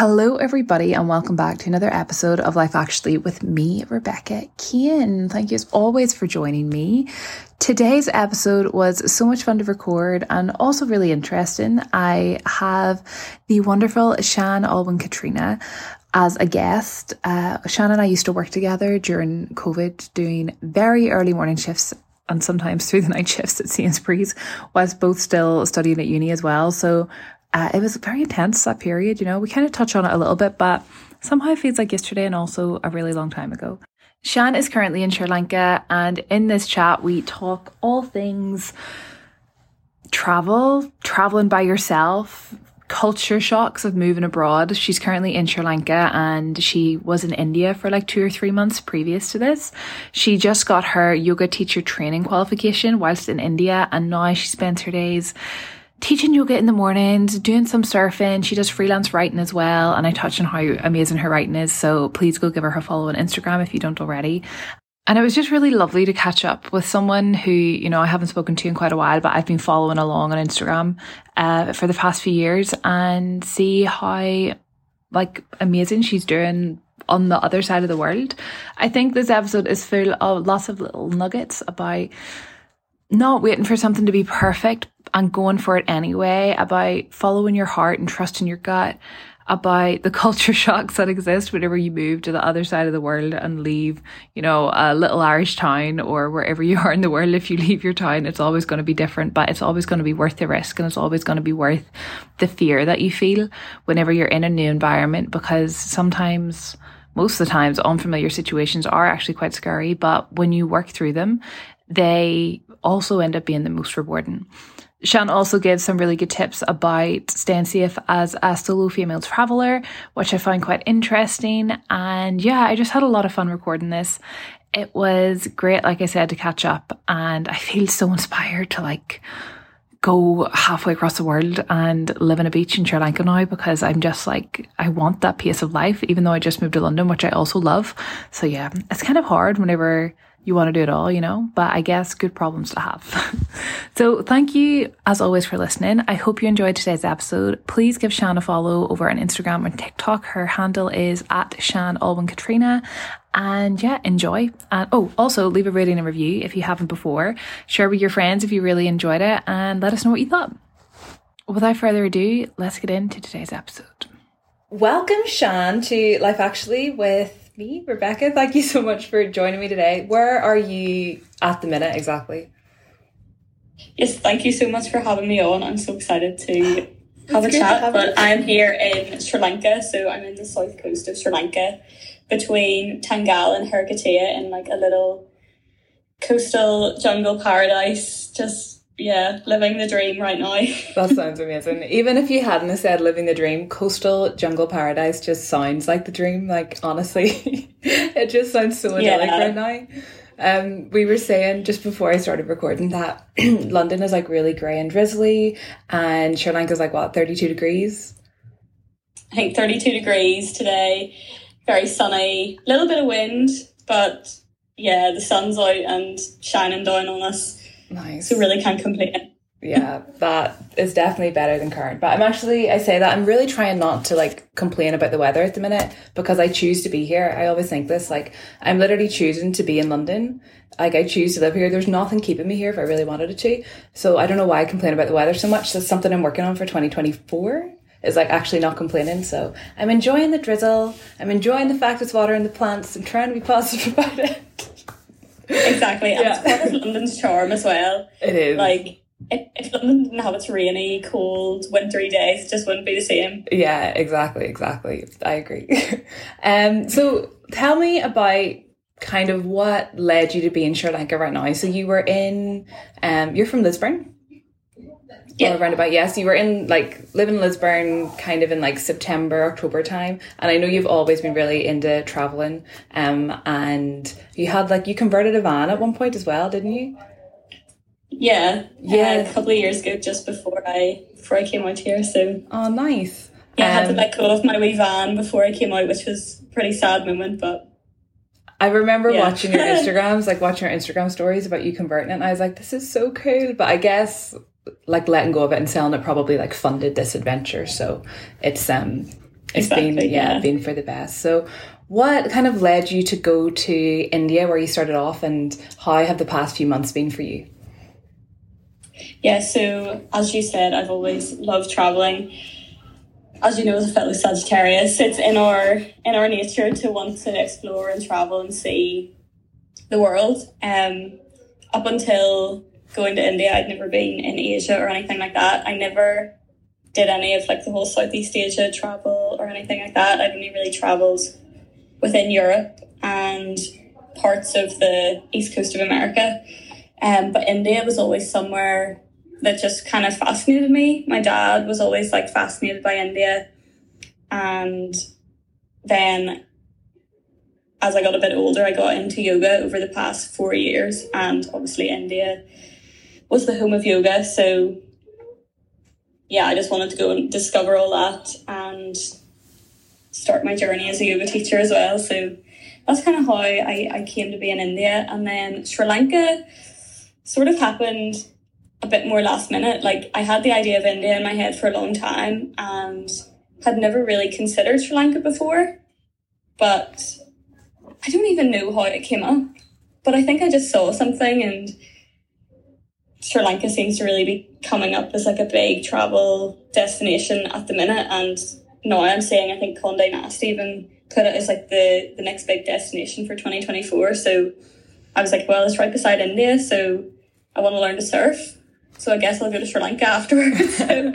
Hello, everybody, and welcome back to another episode of Life Actually with me, Rebekah Kane. Thank you as always for joining me. Today's episode was so much fun to record and also really interesting. I have the wonderful Sian Olwin Katrina as a guest. Uh, Sian and I used to work together during COVID, doing very early morning shifts and sometimes through the night shifts at Sainsbury's, whilst both still studying at uni as well. So uh, it was very intense that period, you know. We kind of touch on it a little bit, but somehow it feels like yesterday and also a really long time ago. Sian is currently in Sri Lanka, and in this chat, we talk all things travel, traveling by yourself, culture shocks of moving abroad. She's currently in Sri Lanka and she was in India for like two or three months previous to this. She just got her yoga teacher training qualification whilst in India, and now she spends her days teaching yoga in the mornings, doing some surfing. She does freelance writing as well. And I touched on how amazing her writing is. So please go give her a follow on Instagram if you don't already. And it was just really lovely to catch up with someone who, you know, I haven't spoken to in quite a while, but I've been following along on Instagram uh, for the past few years and see how like amazing she's doing on the other side of the world. I think this episode is full of lots of little nuggets about not waiting for something to be perfect and going for it anyway, about following your heart and trusting your gut, about the culture shocks that exist whenever you move to the other side of the world and leave, you know, a little Irish town or wherever you are in the world. If you leave your town, it's always going to be different, but it's always going to be worth the risk and it's always going to be worth the fear that you feel whenever you're in a new environment because sometimes most of the times unfamiliar situations are actually quite scary, but when you work through them, they also end up being the most rewarding. Sian also gives some really good tips about staying safe as a solo female traveler, which I found quite interesting. And yeah, I just had a lot of fun recording this. It was great, like I said, to catch up, and I feel so inspired to like go halfway across the world and live on a beach in Sri Lanka now because I'm just like, I want that pace of life, even though I just moved to London, which I also love. So yeah, it's kind of hard whenever you want to do it all, you know, but I guess good problems to have. so thank you as always for listening. I hope you enjoyed today's episode. Please give Sian a follow over on Instagram and TikTok. Her handle is at Sian Olwin Katrina. And yeah, enjoy. And oh, also leave a rating and review if you haven't before. Share with your friends if you really enjoyed it and let us know what you thought. Without further ado, let's get into today's episode. Welcome, Sian, to Life Actually with me, Rebekah. Thank you so much for joining me today. Where are you at the minute exactly? Yes, thank you so much for having me on. I'm so excited to have a chat. But I'm here in Sri Lanka, so I'm in the south coast of Sri Lanka, between Tangalle and Hiriketiya, in like a little coastal jungle paradise. Just yeah, living the dream right now. that sounds amazing. Even if you hadn't said living the dream, coastal jungle paradise just sounds like the dream. Like honestly, it just sounds so idyllic yeah. right now. Um, we were saying just before I started recording that London is like really grey and drizzly, and Sri Lanka is like what thirty two degrees. I think thirty two degrees today. Very sunny, little bit of wind, but yeah, the sun's out and shining down on us Nice. So really can't complain. yeah, that is definitely better than current. But I'm actually, I say that I'm really trying not to like complain about the weather at the minute because I choose to be here. I always think this, like, I'm literally choosing to be in London. Like, I choose to live here. There's nothing keeping me here if I really wanted it to. So I don't know why I complain about the weather so much. That's something I'm working on for 2024 is like actually not complaining. So I'm enjoying the drizzle. I'm enjoying the fact it's watering the plants. I'm trying to be positive about it. Exactly. And yeah. it's part of London's charm as well. It is. Like if, if London didn't have its rainy, cold, wintry days, it just wouldn't be the same. Yeah, exactly, exactly. I agree. um so tell me about kind of what led you to be in Sri Lanka right now. So you were in um you're from Lisburn? Yeah. around about yes you were in like living in lisburn kind of in like september october time. And i know you've always been really into traveling um and you had like you converted a van at one point as well didn't you? Yeah. Yeah. uh, a couple of years ago just before i before i came out here so. Oh nice. Yeah um, i had to um, let go of my wee van before i came out which was a pretty sad moment but. I remember yeah. watching your Instagrams, like watching your Instagram stories about you converting it, and I was like, this is so cool. But I guess like letting go of it and selling it probably like funded this adventure. So it's um it's exactly, been yeah, yeah, been for the best. So what kind of led you to go to India where you started off and how have the past few months been for you? Yeah, so as you said, I've always loved traveling. As you know, as a fellow Sagittarius, it's in our in our nature to want to explore and travel and see the world. Um, up until going to India, I'd never been in Asia or anything like that. I never did any of like the whole Southeast Asia travel or anything like that. I've only really travelled within Europe and parts of the east coast of America. Um, but India was always somewhere that just kind of fascinated me. My dad was always like fascinated by India. And then as I got a bit older, I got into yoga over the past four years. And obviously, India was the home of yoga. So, yeah, I just wanted to go and discover all that and start my journey as a yoga teacher as well. So, that's kind of how I, I came to be in India. And then Sri Lanka sort of happened a bit more last minute. Like I had the idea of India in my head for a long time and had never really considered Sri Lanka before. But I don't even know how it came up. But I think I just saw something and Sri Lanka seems to really be coming up as like a big travel destination at the minute and now I'm saying I think Condé Nast even put it as like the, the next big destination for 2024. So I was like, well, it's right beside India, so I want to learn to surf. So I guess I'll go to Sri Lanka afterwards. so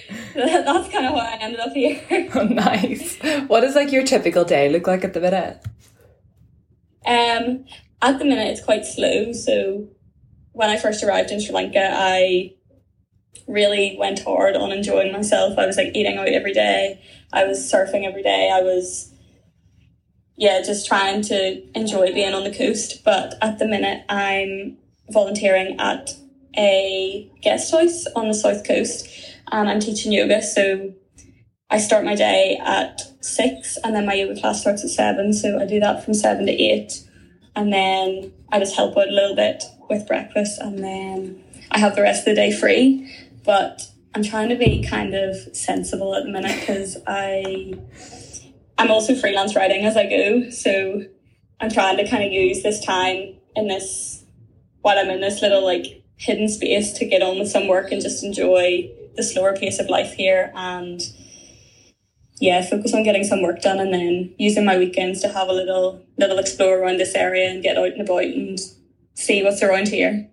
that's kind of why I ended up here. oh, nice. What does like your typical day look like at the minute? Um, at the minute, it's quite slow. So when I first arrived in Sri Lanka, I really went hard on enjoying myself. I was like eating out every day. I was surfing every day. I was yeah, just trying to enjoy being on the coast. But at the minute, I'm volunteering at a guest house on the south coast and I'm teaching yoga. So I start my day at six and then my yoga class starts at seven. So I do that from seven to eight. And then I just help out a little bit with breakfast and then I have the rest of the day free. But I'm trying to be kind of sensible at the minute because I I'm also freelance writing as I go. So I'm trying to kind of use this time in this, while I'm in this little like hidden space to get on with some work and just enjoy the slower pace of life here and yeah, focus on getting some work done and then using my weekends to have a little little explore around this area and get out and about and see what's around here.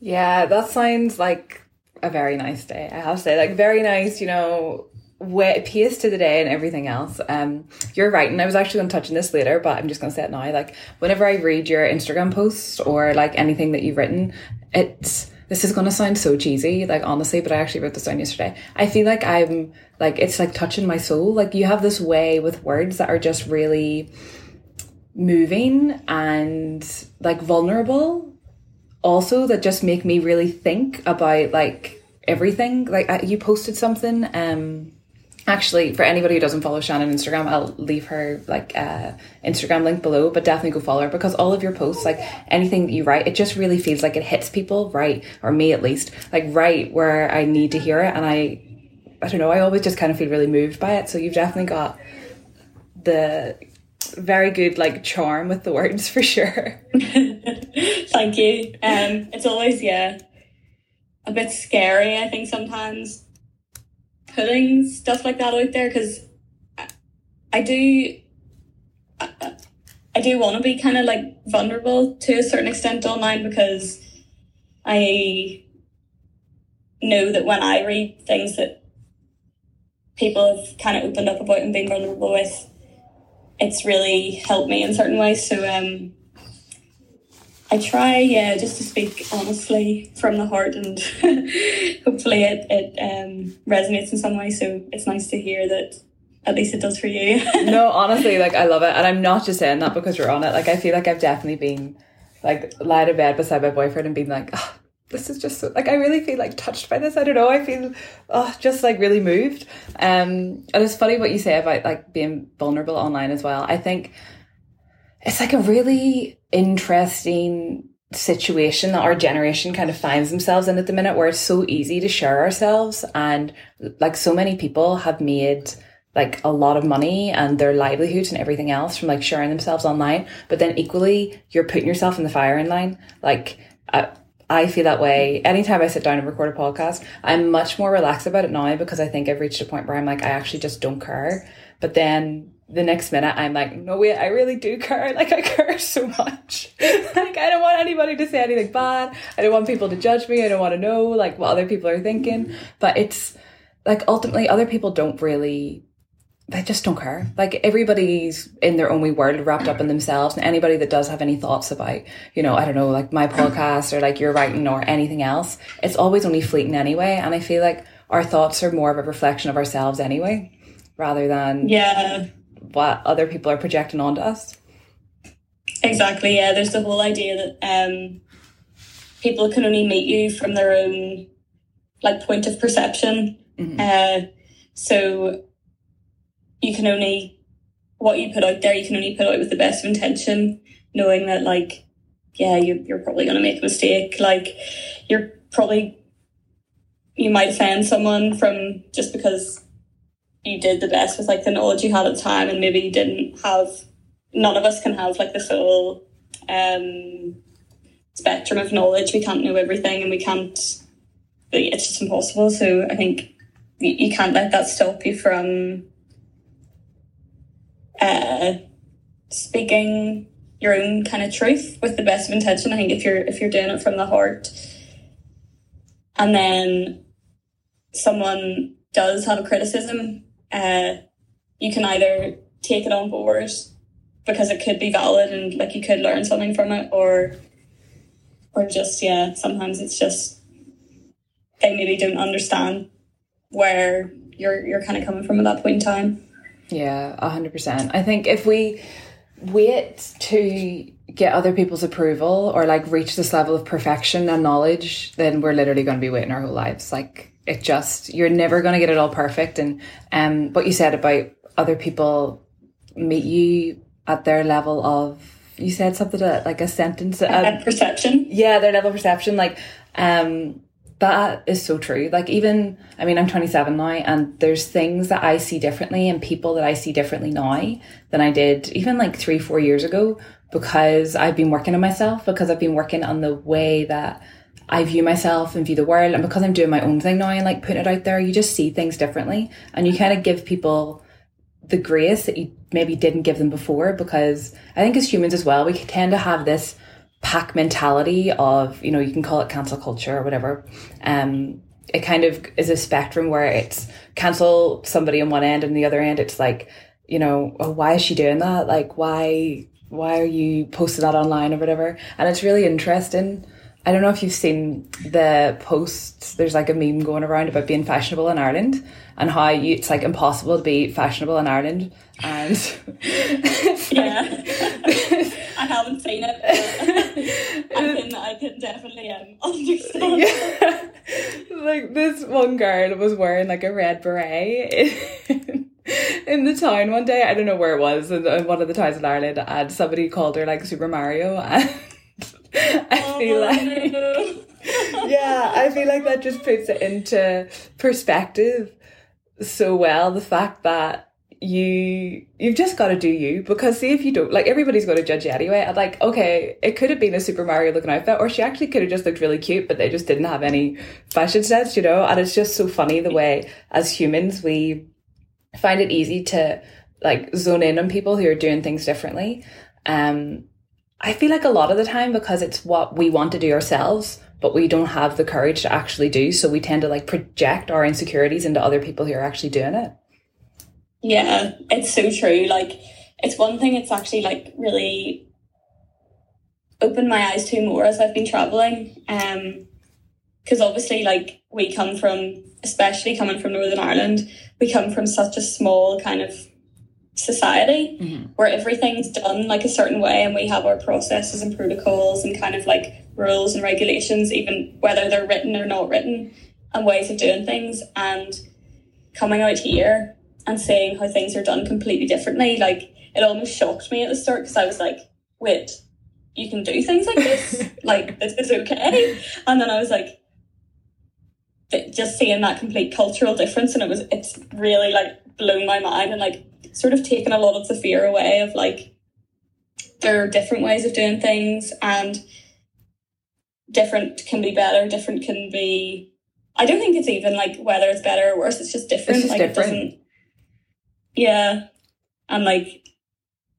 Yeah, that sounds like a very nice day. I have to say, like very nice, you know, way, pace to the day and everything else. Um, you're right, and I was actually going to touch on this later, but I'm just going to say it now. Like, whenever I read your Instagram posts or like anything that you've written, it's this is going to sound so cheesy, like honestly, but I actually wrote this down yesterday. I feel like I'm like it's like touching my soul. Like you have this way with words that are just really moving and like vulnerable also that just make me really think about like everything like you posted something um actually for anybody who doesn't follow Shannon Instagram, I'll leave her like uh, Instagram link below, but definitely go follow her because all of your posts, like anything that you write, it just really feels like it hits people right, or me at least, like right where I need to hear it. And I, I don't know, I always just kind of feel really moved by it. So you've definitely got the very good like charm with the words for sure. Thank you. Um, it's always yeah, a bit scary. I think sometimes putting stuff like that out there because I, I do I, I do want to be kind of like vulnerable to a certain extent online because I know that when I read things that people have kind of opened up about and been vulnerable with, it's really helped me in certain ways. So um, I try, yeah, just to speak honestly from the heart, and hopefully it it um, resonates in some way. So it's nice to hear that at least it does for you. no, honestly, like I love it, and I'm not just saying that because you're on it. Like I feel like I've definitely been like lied in bed beside my boyfriend and been like, oh, this is just like I really feel like touched by this. I don't know. I feel oh, just like really moved. Um, and it's funny what you say about like being vulnerable online as well. I think it's like a really interesting situation that our generation kind of finds themselves in at the minute where it's so easy to share ourselves and like so many people have made like a lot of money and their livelihoods and everything else from like sharing themselves online. But then equally, you're putting yourself in the firing line. Like, I, I feel that way anytime I sit down and record a podcast. I'm much more relaxed about it now because I think I've reached a point where I'm like, I actually just don't care. But then the next minute I'm like, no wait, I really do care. Like I care so much. like I don't want anybody to say anything bad. I don't want people to judge me. I don't want to know like what other people are thinking. But it's like ultimately other people don't really they just don't care. Like everybody's in their own wee world wrapped up in themselves. And anybody that does have any thoughts about, you know, I don't know, like my podcast or like your writing or anything else, it's always only fleeting anyway. And I feel like our thoughts are more of a reflection of ourselves anyway, rather than yeah what other people are projecting onto us. Exactly. Yeah. There's the whole idea that um, people can only meet you from their own like point of perception. Mm-hmm. Uh, so you can only what you put out there. You can only put out with the best of intention, knowing that like yeah, you, you're probably going to make a mistake. Like you're probably you might offend someone from just because you did the best with like the knowledge you had at the time and maybe you didn't have none of us can have like the full um spectrum of knowledge we can't know everything and we can't it's just impossible so i think you, you can't let that stop you from uh speaking your own kind of truth with the best of intention i think if you're if you're doing it from the heart. And then someone does have a criticism uh, you can either take it on board because it could be valid and like you could learn something from it or or just yeah sometimes it's just they maybe don't understand where you're you're kind of coming from at that point in time yeah 100% i think if we wait to get other people's approval or like reach this level of perfection and knowledge then we're literally going to be waiting our whole lives. Like it just you're never going to get it all perfect. And um what you said about other people meet you at their level of you said something like a sentence uh, perception? Yeah their level of perception. Like um that is so true like even i mean i'm 27 now and there's things that i see differently and people that i see differently now than i did even like three four years ago because i've been working on myself because i've been working on the way that I view myself and view the world. And because I'm doing my own thing now and like putting it out there, you just see things differently and you kind of give people the grace that you maybe didn't give them before. Because I think as humans as well, we tend to have this pack mentality of, you know, you can call it cancel culture or whatever. Um, it kind of is a spectrum where it's cancel somebody on one end and the other end, it's like, you know, oh, why is she doing that? Like, why, why are you posting that online or whatever? And it's really interesting I don't know if you've seen the posts. There's like a meme going around about being fashionable in Ireland and how you, it's like impossible to be fashionable in Ireland. And yeah, I haven't seen it. I can I can definitely um, understand. Yeah. like this one girl was wearing like a red beret. In, in the town one day, I don't know where it was, in, in one of the towns in Ireland, and somebody called her like Super Mario, and I feel like yeah, I feel like that just puts it into perspective so well. The fact that you you've just got to do you because see if you don't like everybody's going to judge you anyway. i like okay, it could have been a Super Mario looking outfit, or she actually could have just looked really cute, but they just didn't have any fashion sense, you know. And it's just so funny the way as humans we find it easy to like zone in on people who are doing things differently. Um, I feel like a lot of the time because it's what we want to do ourselves, but we don't have the courage to actually do. So we tend to like project our insecurities into other people who are actually doing it. Yeah, it's so true. Like, it's one thing, it's actually like really opened my eyes to more as I've been traveling. Um, because obviously, like, we come from, especially coming from Northern Ireland, we come from such a small kind of society mm-hmm. where everything's done like a certain way and we have our processes and protocols and kind of like rules and regulations even whether they're written or not written and ways of doing things and coming out here and seeing how things are done completely differently like it almost shocked me at the start because i was like wait you can do things like this like this is okay and then i was like just seeing that complete cultural difference and it was it's really like blown my mind and like sort of taken a lot of the fear away of like there are different ways of doing things and different can be better, different can be I don't think it's even like whether it's better or worse, it's just different. It's just like different. it doesn't Yeah. And like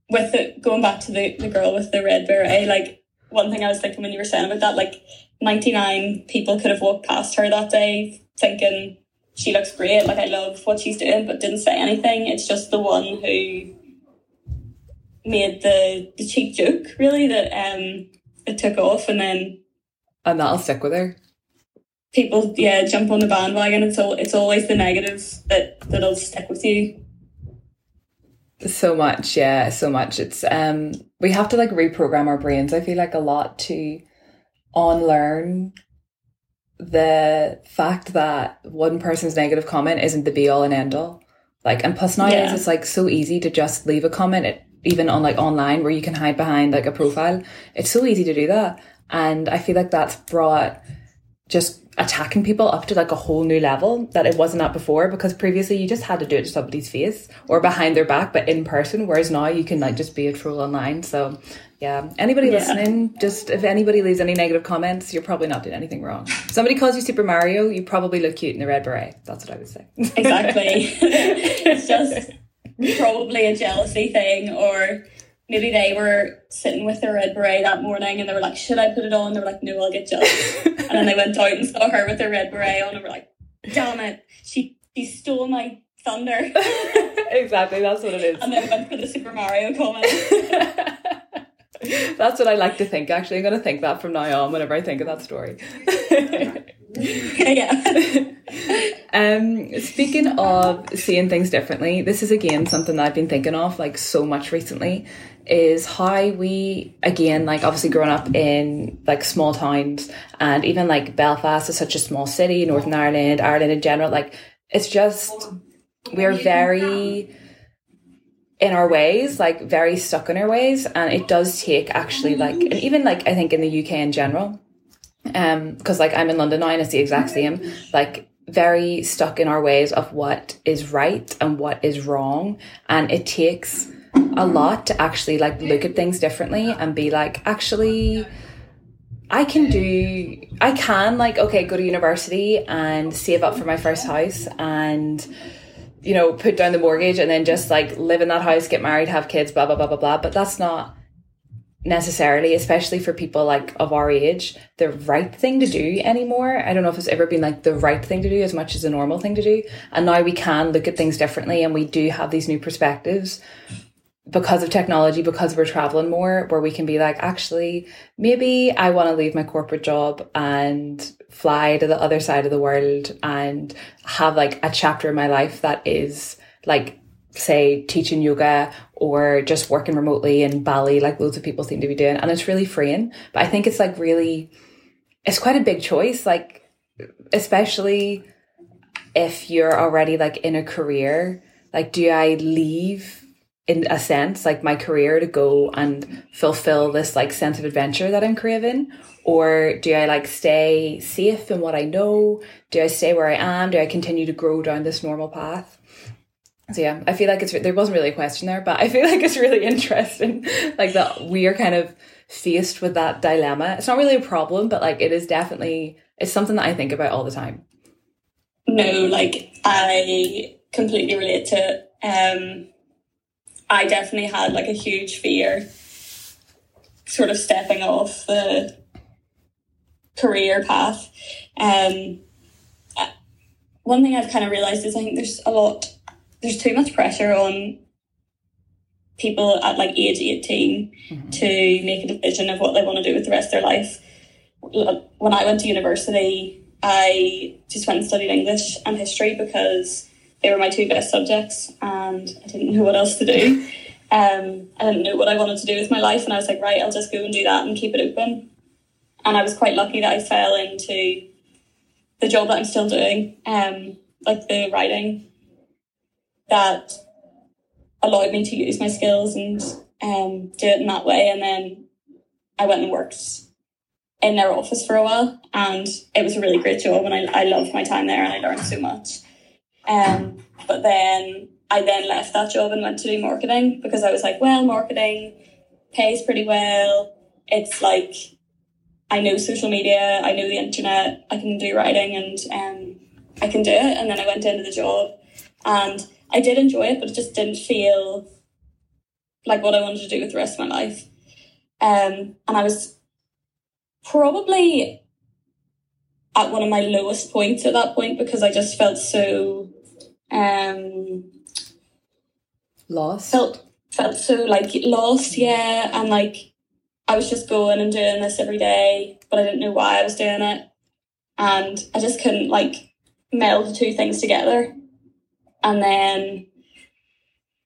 with the going back to the, the girl with the red beret, like one thing I was thinking when you were saying about that, like ninety nine people could have walked past her that day thinking she looks great, like I love what she's doing, but didn't say anything. It's just the one who made the the cheap joke really that um it took off and then and that'll stick with her. people yeah jump on the bandwagon. It's all it's always the negatives that that'll stick with you. So much, yeah, so much. It's um we have to like reprogram our brains, I feel like a lot to unlearn the fact that one person's negative comment isn't the be all and end all. Like and plus nowadays Yeah. it's like so easy to just leave a comment it, even on like online where you can hide behind like a profile. It's so easy to do that. And I feel like that's brought just attacking people up to like a whole new level that it wasn't at before because previously you just had to do it to somebody's face or behind their back but in person whereas now you can like just be a troll online. So yeah. Anybody Yeah. listening just if anybody leaves any negative comments you're probably not doing anything wrong. If somebody calls you super mario you probably look cute in the red beret. That's what i would say. Exactly. it's just probably a jealousy thing or maybe they were sitting with their red beret that morning and they were like, Should I put it on? They were like, No, I'll get jealous. and then they went out and saw her with her red beret on and were like, Damn it, she she stole my thunder. exactly that's what it is and then went for the Super Mario comment. That's what I like to think. Actually, I'm going to think that from now on whenever I think of that story. Yeah. um, speaking of seeing things differently, this is again something that I've been thinking of like so much recently. Is how we again like obviously growing up in like small towns and even like Belfast is such a small city, Northern Ireland, Ireland in general. Like it's just we're very in our ways, like very stuck in our ways, and it does take actually like, and even like I think in the UK in general, um, because like I'm in London now and it's the exact same, like very stuck in our ways of what is right and what is wrong, and it takes a lot to actually like look at things differently and be like, actually. I can do, I can like, okay, go to university and save up for my first house and you know, put down the mortgage and then just like live in that house, get married, have kids, blah, blah, blah, blah, blah. But that's not necessarily, especially for people like of our age, the right thing to do anymore. I don't know if it's ever been like the right thing to do as much as the normal thing to do. And now we can look at things differently and we do have these new perspectives because of technology, because we're traveling more, where we can be like, actually, maybe I want to leave my corporate job and fly to the other side of the world and have like a chapter in my life that is like, say, teaching yoga or just working remotely in Bali, like loads of people seem to be doing. And it's really freeing. But I think it's like really, it's quite a big choice, like, especially if you're already like in a career. Like, do I leave? in a sense like my career to go and fulfill this like sense of adventure that I'm craving or do I like stay safe in what I know do I stay where I am do I continue to grow down this normal path so yeah I feel like it's there wasn't really a question there but I feel like it's really interesting like that we are kind of faced with that dilemma it's not really a problem but like it is definitely it's something that I think about all the time No, like I completely relate to it. Um I definitely had like a huge fear sort of stepping off the career path. Um one thing I've kind of realized is I think there's a lot there's too much pressure on people at like age 18 to make a decision of what they want to do with the rest of their life. When I went to university, I just went and studied English and history because they were my two best subjects and I didn't know what else to do. Um, I didn't know what I wanted to do with my life and I was like, right, I'll just go and do that and keep it open. And I was quite lucky that I fell into the job that I'm still doing, um, like the writing, that allowed me to use my skills and um, do it in that way. And then I went and worked in their office for a while and it was a really great job and I, I loved my time there and I learned so much. Um, but then I then left that job and went to do marketing because I was like, well, marketing pays pretty well. It's like I know social media, I know the internet, I can do writing and um, I can do it. And then I went into the job and I did enjoy it, but it just didn't feel like what I wanted to do with the rest of my life. Um, and I was probably at one of my lowest points at that point because I just felt so um lost. Felt felt so like lost, yeah, and like I was just going and doing this every day, but I didn't know why I was doing it. And I just couldn't like meld the two things together. And then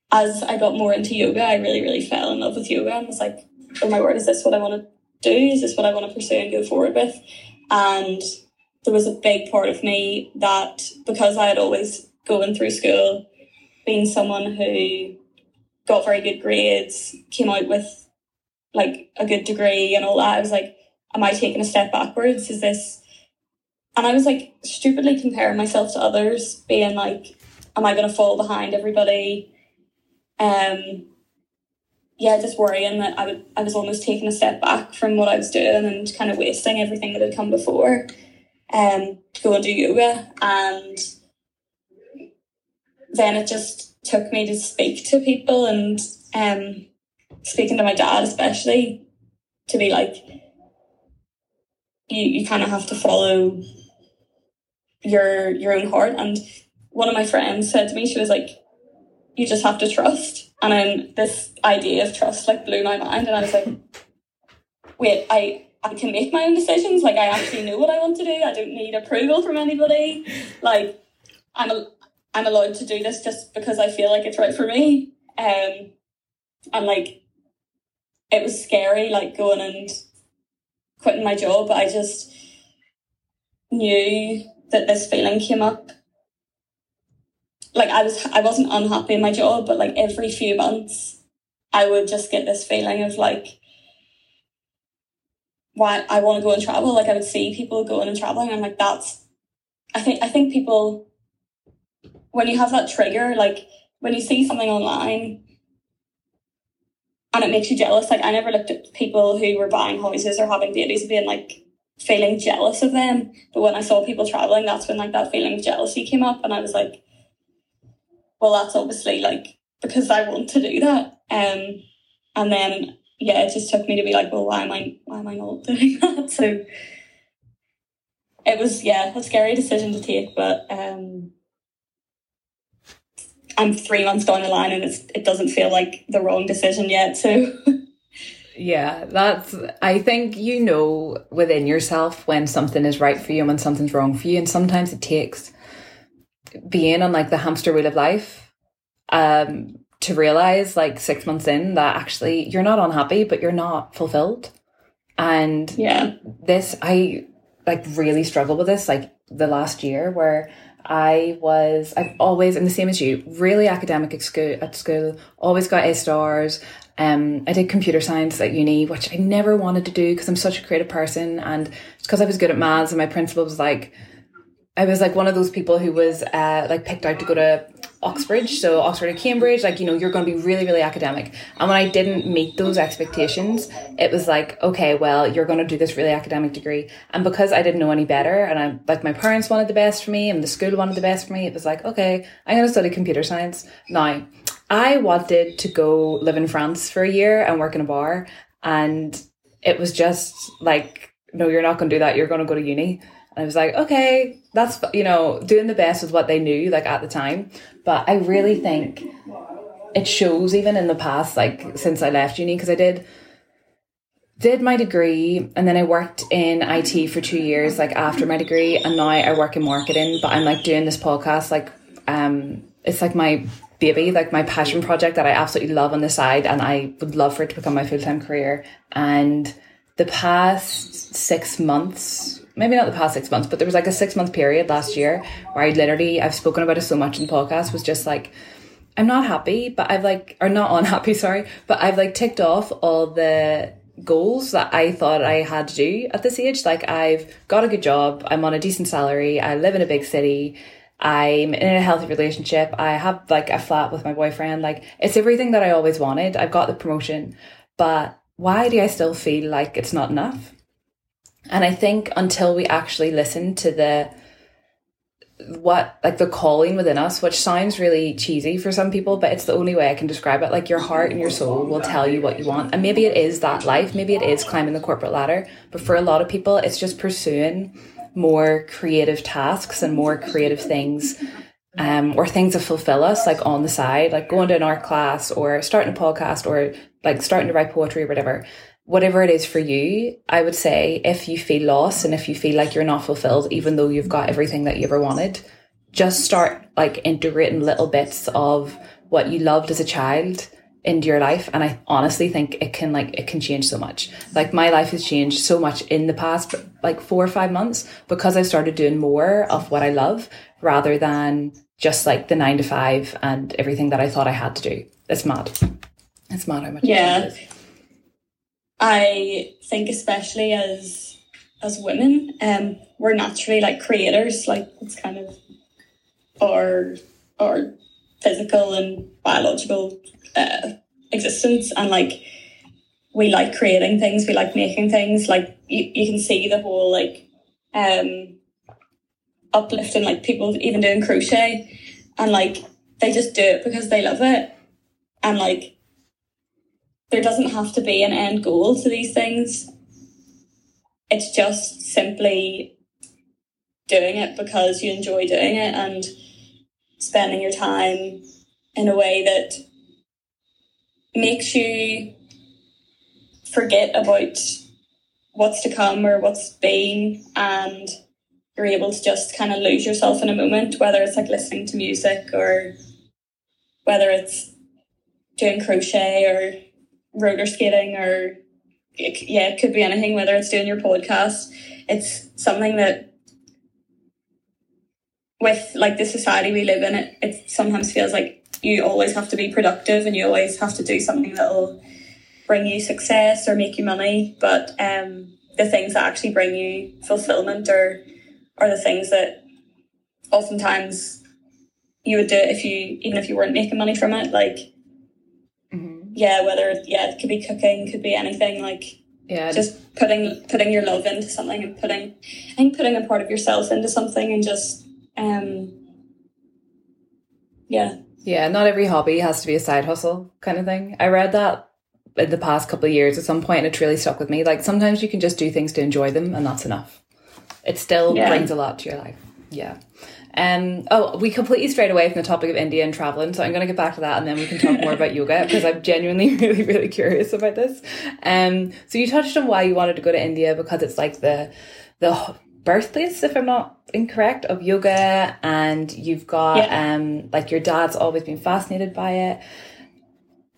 as I got more into yoga, I really, really fell in love with yoga and was like, oh my word, is this what I want to do? Is this what I want to pursue and go forward with? And there was a big part of me that because I had always going through school, being someone who got very good grades, came out with like a good degree and all that, I was like, am I taking a step backwards? Is this and I was like stupidly comparing myself to others, being like, am I gonna fall behind everybody? Um yeah, just worrying that I would I was almost taking a step back from what I was doing and kind of wasting everything that had come before. Um to go and do yoga and then it just took me to speak to people and um speaking to my dad especially to be like you, you kind of have to follow your your own heart and one of my friends said to me she was like you just have to trust. And then this idea of trust like blew my mind and I was like wait I I can make my own decisions. Like I actually know what I want to do. I don't need approval from anybody. Like I'm a, I'm allowed to do this just because I feel like it's right for me. Um and like it was scary like going and quitting my job. But I just knew that this feeling came up like I was I wasn't unhappy in my job, but like every few months I would just get this feeling of like why I want to go and travel. Like I would see people going and traveling. I'm like, that's I think I think people when you have that trigger, like when you see something online and it makes you jealous, like I never looked at people who were buying houses or having babies and being like feeling jealous of them. But when I saw people traveling, that's when like that feeling of jealousy came up and I was like, well, that's obviously like because I want to do that. Um, and then yeah, it just took me to be like, well, why am I why am I not doing that? So it was yeah, a scary decision to take, but um, I'm three months down the line and it's it doesn't feel like the wrong decision yet. So Yeah, that's I think you know within yourself when something is right for you and when something's wrong for you. And sometimes it takes being on like the hamster wheel of life um to realize like six months in that actually you're not unhappy but you're not fulfilled. And yeah. this i like really struggle with this like the last year where i was i've always and the same as you really academic at school at school always got a stars. Um, I did computer science at uni, which I never wanted to do because I'm such a creative person, and it's because I was good at maths, and my principal was like, I was like one of those people who was uh, like picked out to go to Oxbridge, so Oxford and Cambridge, like, you know, you're going to be really, really academic. And when I didn't meet those expectations, it was like, okay, well, you're going to do this really academic degree. And because I didn't know any better, and I, like, my parents wanted the best for me, and the school wanted the best for me, it was like, okay, I'm going to study computer science. Now, I wanted to go live in France for a year and work in a bar, and it was just like, no, you're not going to do that. You're going to go to uni. I was like, okay, that's, you know, doing the best with what they knew, like at the time. But I really think it shows even in the past, like since I left uni, because I did, did my degree and then I worked in IT for two years, like after my degree. And now I work in marketing, but I'm like doing this podcast, like, um, it's like my baby, like my passion project that I absolutely love on the side. And I would love for it to become my full time career. And the past six months, maybe not the past six months, but there was like a six month period last year where I literally, I've spoken about it so much in the podcast, was just like, I'm not happy, but I've like, or not unhappy, sorry, but I've like ticked off all the goals that I thought I had to do at this age. Like, I've got a good job, I'm on a decent salary, I live in a big city. I'm in a healthy relationship. I have like a flat with my boyfriend. Like it's everything that I always wanted. I've got the promotion, but why do I still feel like it's not enough? And I think until we actually listen to the what like the calling within us, which sounds really cheesy for some people, but it's the only way I can describe it. Like your heart and your soul will tell you what you want. And maybe it is that life, maybe it is climbing the corporate ladder. But for a lot of people, it's just pursuing more creative tasks and more creative things. Um, or things that fulfill us, like on the side, like going to an art class or starting a podcast or like starting to write poetry or whatever whatever it is for you, I would say if you feel lost and if you feel like you're not fulfilled, even though you've got everything that you ever wanted, just start like integrating little bits of what you loved as a child into your life. And i honestly think it can like it can change so much. Like my life has changed so much in the past like four or five months because i started doing more of what i love rather than just like the nine to five and everything that i thought i had to do. It's mad. It's mad how much yeah I think especially as as women, um, we're naturally like creators, like it's kind of our our physical and biological uh, existence, and like we like creating things, we like making things. Like you, you can see the whole like um uplifting like people even doing crochet, and like they just do it because they love it, and like there doesn't have to be an end goal to these things. It's just simply doing it because you enjoy doing it and spending your time in a way that makes you forget about what's to come or what's been and you're able to just kind of lose yourself in a moment whether it's like listening to music or whether it's doing crochet or roller skating or yeah, it could be anything, whether it's doing your podcast. It's something that with like the society we live in, it, it sometimes feels like you always have to be productive and you always have to do something that'll bring you success or make you money. But um, the things that actually bring you fulfillment or are the things that oftentimes you would do if you even if you weren't making money from it. Like yeah, whether yeah, it could be cooking, could be anything like yeah, just putting putting your love into something and putting I think putting a part of yourself into something and just um yeah. Yeah, not every hobby has to be a side hustle kind of thing. I read that in the past couple of years at some point and it really stuck with me. Like sometimes you can just do things to enjoy them and that's enough. It still yeah. brings a lot to your life. Yeah. Um, oh, we completely strayed away from the topic of India and traveling, so I'm going to get back to that and then we can talk more about yoga because I'm genuinely really, really curious about this. Um, so you touched on why you wanted to go to India because it's like the the birthplace, if I'm not incorrect, of yoga, and you've got yeah. um like your dad's always been fascinated by it.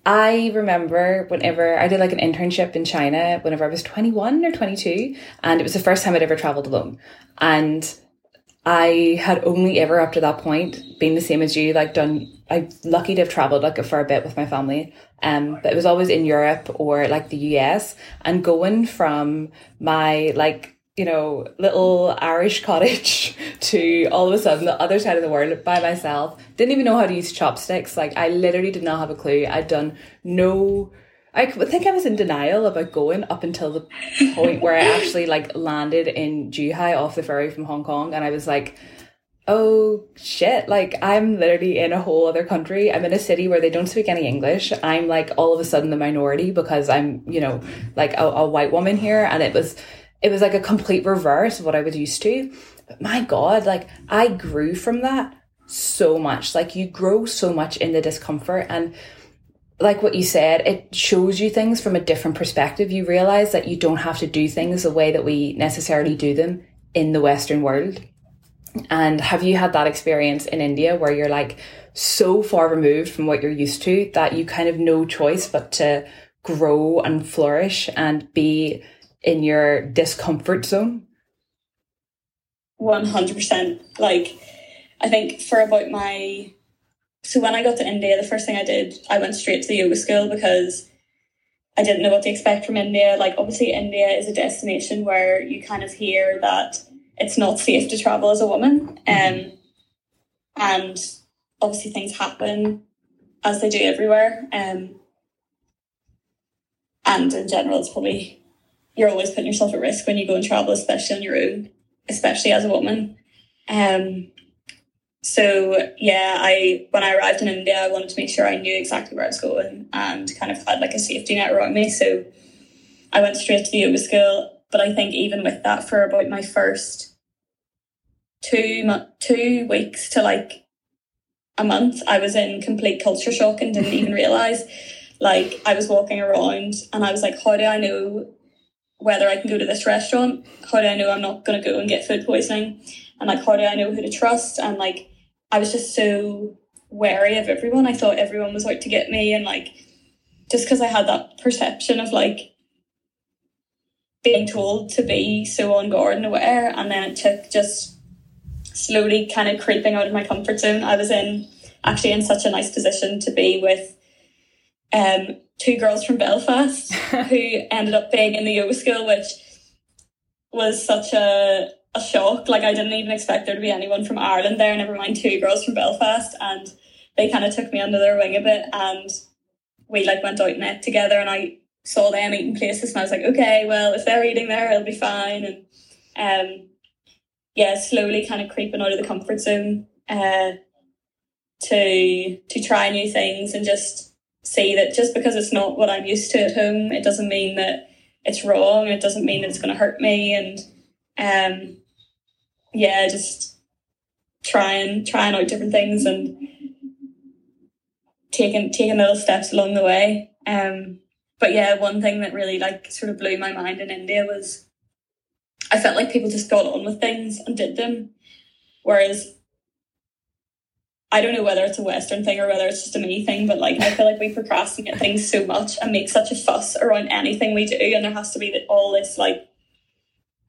I remember whenever I did like an internship in China whenever I was 21 or 22 and it was the first time I'd ever traveled alone and I had only ever up to that point been the same as you, like done. I'm lucky to have traveled like a fair bit with my family, um, but it was always in Europe or like the US. And going from my like you know little Irish cottage to all of a sudden the other side of the world by myself, didn't even know how to use chopsticks. Like I literally did not have a clue. I'd done no I think I was in denial about going up until the point where I actually like landed in Zhuhai off the ferry from Hong Kong, and I was like, "Oh shit!" Like I'm literally in a whole other country. I'm in a city where they don't speak any English. I'm like all of a sudden the minority because I'm, you know, like a, a white woman here, and it was, it was like a complete reverse of what I was used to. But my God, like I grew from that so much. Like you grow so much in the discomfort and like what you said, it shows you things from a different perspective. You realize that you don't have to do things the way that we necessarily do them in the Western world. And have you had that experience in India where you're like so far removed from what you're used to that you kind of no choice but to grow and flourish and be in your discomfort zone? 100%. Like, I think for about my so when I got to India, the first thing I did, I went straight to the yoga school because I didn't know what to expect from India. Like obviously India is a destination where you kind of hear that it's not safe to travel as a woman. Um and obviously things happen as they do everywhere. Um, and in general, it's probably you're always putting yourself at risk when you go and travel, especially on your own, especially as a woman. Um, so yeah, I when I arrived in India, I wanted to make sure I knew exactly where I was going and kind of had like a safety net around me. So I went straight to the yoga school. But I think even with that, for about my first two two weeks to like a month, I was in complete culture shock and didn't even realize. Like I was walking around and I was like, how do I know whether I can go to this restaurant? How do I know I'm not going to go and get food poisoning? And like, how do I know who to trust? And like, I was just so wary of everyone. I thought everyone was out to get me. And like, just because I had that perception of like being told to be so on guard and aware. And then it took just slowly kind of creeping out of my comfort zone. I was in actually in such a nice position to be with um, two girls from Belfast who ended up being in the yoga school, which was such a a shock. Like I didn't even expect there to be anyone from Ireland there, never mind two girls from Belfast. And they kind of took me under their wing a bit and we like went out and ate together and I saw them eating places and I was like, okay, well if they're eating there it'll be fine and um yeah, slowly kind of creeping out of the comfort zone uh to to try new things and just see that just because it's not what I'm used to at home, it doesn't mean that it's wrong. It doesn't mean that it's going to hurt me. And um, yeah, just trying trying out different things and taking taking little steps along the way. Um, but yeah, one thing that really like sort of blew my mind in India was I felt like people just got on with things and did them, whereas I don't know whether it's a Western thing or whether it's just a me thing, but like I feel like we procrastinate things so much and make such a fuss around anything we do, and there has to be that all this like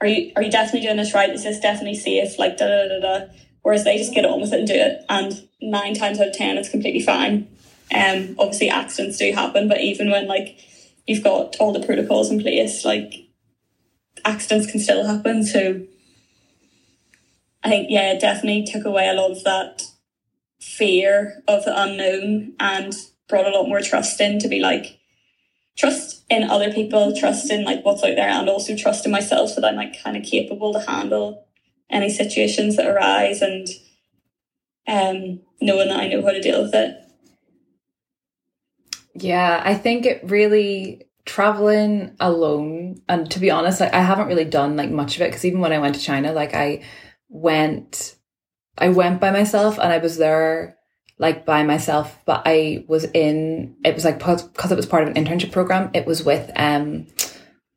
are you are you definitely doing this right? Is this definitely safe? Like da da da da. Whereas they just get on with it and do it, and nine times out of ten, it's completely fine. Um, obviously accidents do happen, but even when like you've got all the protocols in place, like accidents can still happen. So I think yeah, it definitely took away a lot of that fear of the unknown and brought a lot more trust in to be like trust in other people, trust in like what's out there, and also trust in myself that I'm like kind of capable to handle any situations that arise and um knowing that I know how to deal with it. Yeah, I think it really traveling alone and to be honest like I haven't really done like much of it because even when I went to China like I went I went by myself and I was there like by myself, but I was in, it was like, because it was part of an internship program, it was with, um,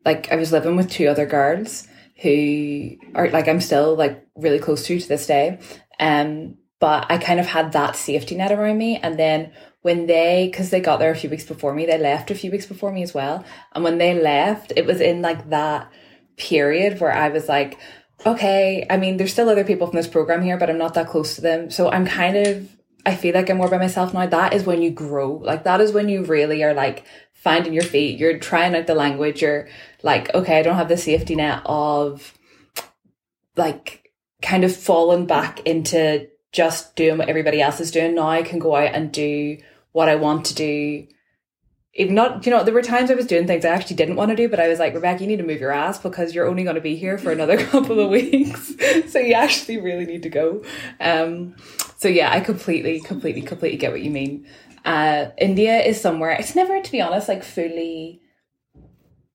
like I was living with two other girls who are like, I'm still like really close to to this day. Um, but I kind of had that safety net around me. And then when they, because they got there a few weeks before me, they left a few weeks before me as well. And when they left, it was in like that period where I was like, okay, I mean, there's still other people from this program here, but I'm not that close to them. So I'm kind of I feel like I'm more by myself now. That is when you grow. Like that is when you really are like finding your feet. You're trying out the language. You're like, okay, I don't have the safety net of like kind of falling back into just doing what everybody else is doing. Now I can go out and do what I want to do. Even not, you know, there were times I was doing things I actually didn't want to do, but I was like, Rebekah, you need to move your ass because you're only going to be here for another couple of weeks. so you actually really need to go. Um, so yeah, I completely, completely, completely get what you mean. Uh, India is somewhere, it's never, to be honest, like fully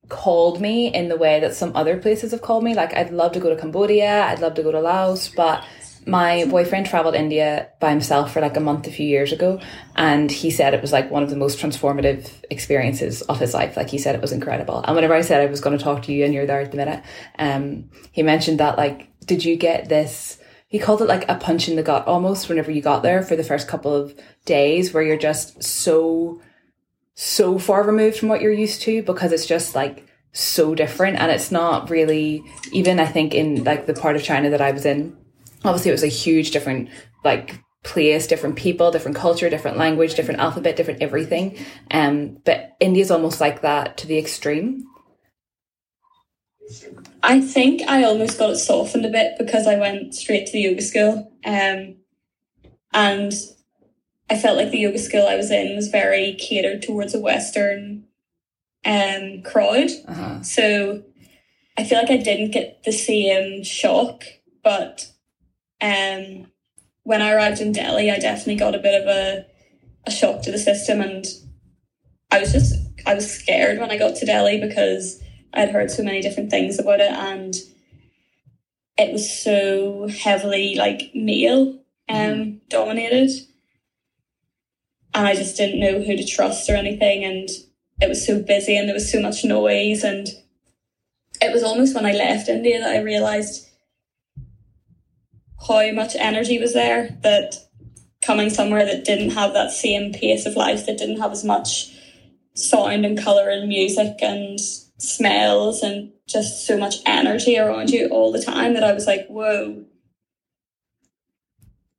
called me in the way that some other places have called me. Like I'd love to go to Cambodia, I'd love to go to Laos, but my boyfriend traveled India by himself for like a month a few years ago and he said it was like one of the most transformative experiences of his life like he said it was incredible and whenever I said I was going to talk to you and you're there at the minute um he mentioned that like did you get this he called it like a punch in the gut almost whenever you got there for the first couple of days where you're just so so far removed from what you're used to because it's just like so different and it's not really even I think in like the part of China that I was in obviously it was a huge different like place, different people, different culture, different language, different alphabet, different everything. Um but India's almost like that to the extreme. I think I almost got it softened a bit because I went straight to the yoga school. Um, And I felt like the yoga school I was in was very catered towards a Western um, crowd. Uh-huh. So I feel like I didn't get the same shock, but um, when I arrived in Delhi, I definitely got a bit of a, a shock to the system, and I was just I was scared when I got to Delhi because I'd heard so many different things about it, and it was so heavily like male um mm-hmm. dominated, and I just didn't know who to trust or anything, and it was so busy and there was so much noise and it was almost when I left India that I realized how much energy was there that coming somewhere that didn't have that same pace of life, that didn't have as much sound and colour and music and smells and just so much energy around you all the time that I was like, whoa.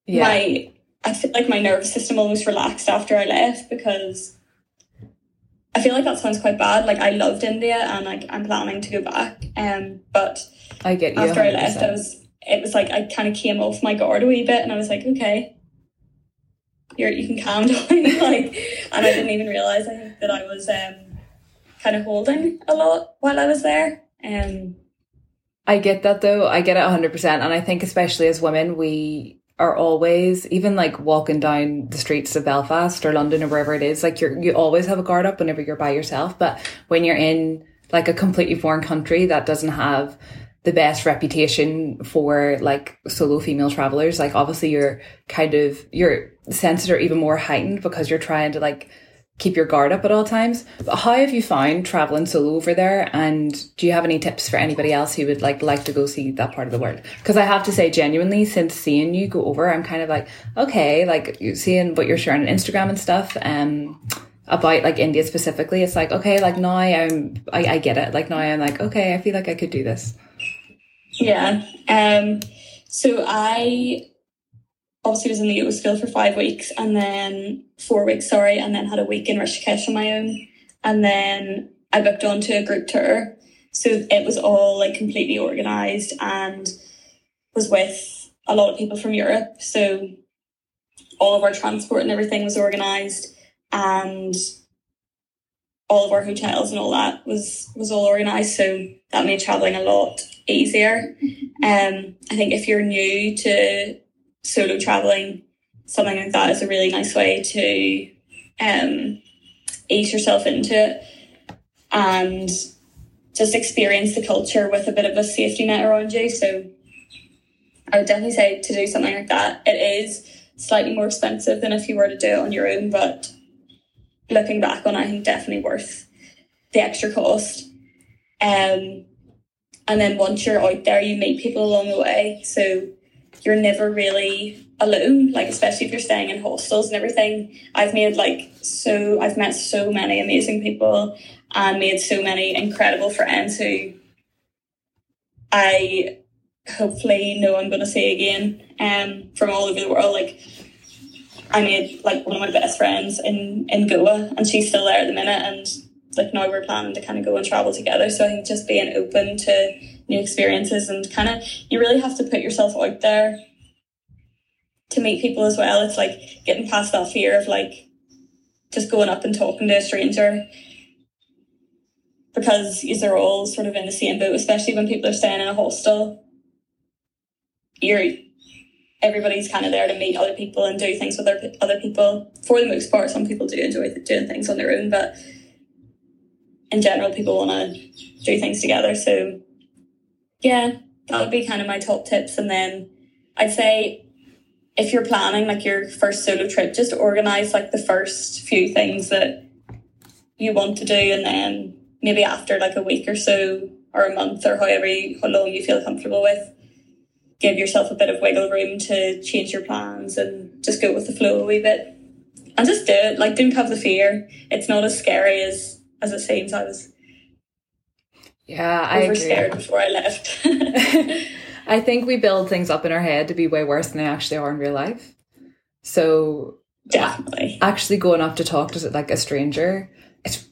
Yeah. My I feel like my nervous system almost relaxed after I left because I feel like that sounds quite bad. Like I loved India and like I'm planning to go back. Um, but I get you. After 100%. I left, I was it was like I kind of came off my guard a wee bit, and I was like, okay, you're you can calm down. like, and I didn't even realize I think that I was um kind of holding a lot while I was there. Um, I get that though. I get it hundred percent, and I think especially as women, we are always even like walking down the streets of Belfast or London or wherever it is, like you're you always have a guard up whenever you're by yourself. But when you're in like a completely foreign country that doesn't have the best reputation for like solo female travelers, like obviously you're kind of your senses are even more heightened because you're trying to like keep your guard up at all times. But how have you found traveling solo over there? And do you have any tips for anybody else who would like like to go see that part of the world? Because I have to say, genuinely, since seeing you go over, I'm kind of like, okay, like seeing what you're sharing on Instagram and stuff. Um, about like India specifically, it's like okay, like now I'm I, I get it. Like now I'm like okay, I feel like I could do this. Yeah. Um. So I obviously was in the yoga school for five weeks and then four weeks, sorry, and then had a week in Rishikesh on my own. And then I booked onto a group tour. So it was all like completely organized and was with a lot of people from Europe. So all of our transport and everything was organized and all of our hotels and all that was was all organized so that made traveling a lot easier um i think if you're new to solo traveling, something like that is a really nice way to um, ease yourself into it and just experience the culture with a bit of a safety net around you. So I would definitely say to do something like that. It is slightly more expensive than if you were to do it on your own, but looking back on it, I think definitely worth the extra cost. Um, and then once you're out there, you meet people along the way. So you're never really alone, like especially if you're staying in hostels and everything. I've made like so I've met so many amazing people and made so many incredible friends who I hopefully know I'm gonna see again um from all over the world. Like I made like one of my best friends in in Goa and she's still there at the minute and like now we're planning to kind of go and travel together. So I think just being open to new experiences and kind of you really have to put yourself out there to meet people as well. It's like getting past that fear of like just going up and talking to a stranger because they're all sort of in the same boat, especially when people are staying in a hostel. You're everybody's kind of there to meet other people and do things with other other people. For the most part, some people do enjoy doing things on their own, but in general, people want to do things together. So yeah, that would um, be kind of my top tips. And then I'd say if you're planning like your first solo trip, just organize like the first few things that you want to do, and then maybe after like a week or so or a month or however you, how long you feel comfortable with, give yourself a bit of wiggle room to change your plans and just go with the flow a wee bit. And just do it. Like don't have the fear. It's not as scary as as it seems. I was yeah, I over scared before I left. I think we build things up in our head to be way worse than they actually are in real life. So definitely, actually going up to talk to like a stranger, it's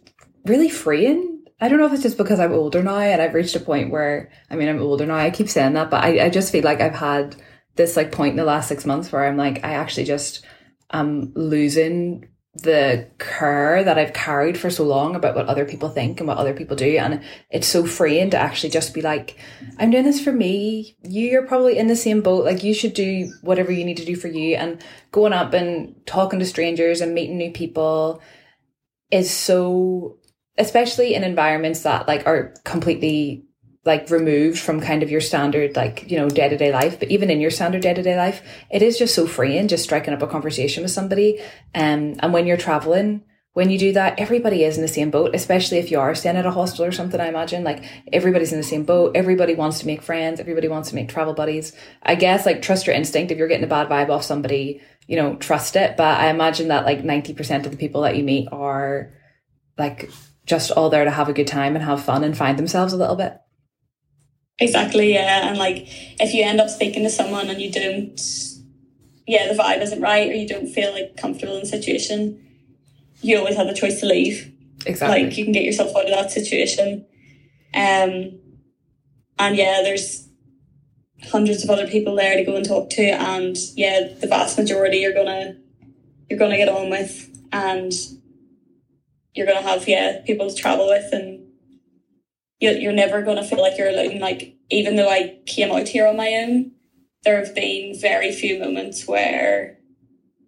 really freeing. I don't know if it's just because I'm older now and I've reached a point where I mean I'm older now. I keep saying that, but I, I just feel like I've had this like point in the last six months where I'm like, I actually just am losing the care that I've carried for so long about what other people think and what other people do. And it's so freeing to actually just be like, I'm doing this for me. You're probably in the same boat. Like you should do whatever you need to do for you. And going up and talking to strangers and meeting new people is so, especially in environments that like are completely like removed from kind of your standard like you know day to day life but even in your standard day to day life it is just so freeing just striking up a conversation with somebody. Um, and when you're traveling when you do that everybody is in the same boat especially if you are staying at a hostel or something i imagine. Like everybody's in the same boat. Everybody wants to make friends. Everybody wants to make travel buddies. I guess like trust your instinct. If you're getting a bad vibe off somebody you know trust it. But i imagine that like 90% of the people that you meet are like just all there to have a good time and have fun and find themselves a little bit Exactly, yeah. And like if you end up speaking to someone and you don't yeah, the vibe isn't right or you don't feel like comfortable in the situation, you always have the choice to leave. Exactly. Like you can get yourself out of that situation. Um and yeah, there's hundreds of other people there to go and talk to and yeah, the vast majority you're gonna you're gonna get on with and you're gonna have yeah, people to travel with and you're, you're never going to feel like you're alone. Like, even though I came out here on my own, there have been very few moments where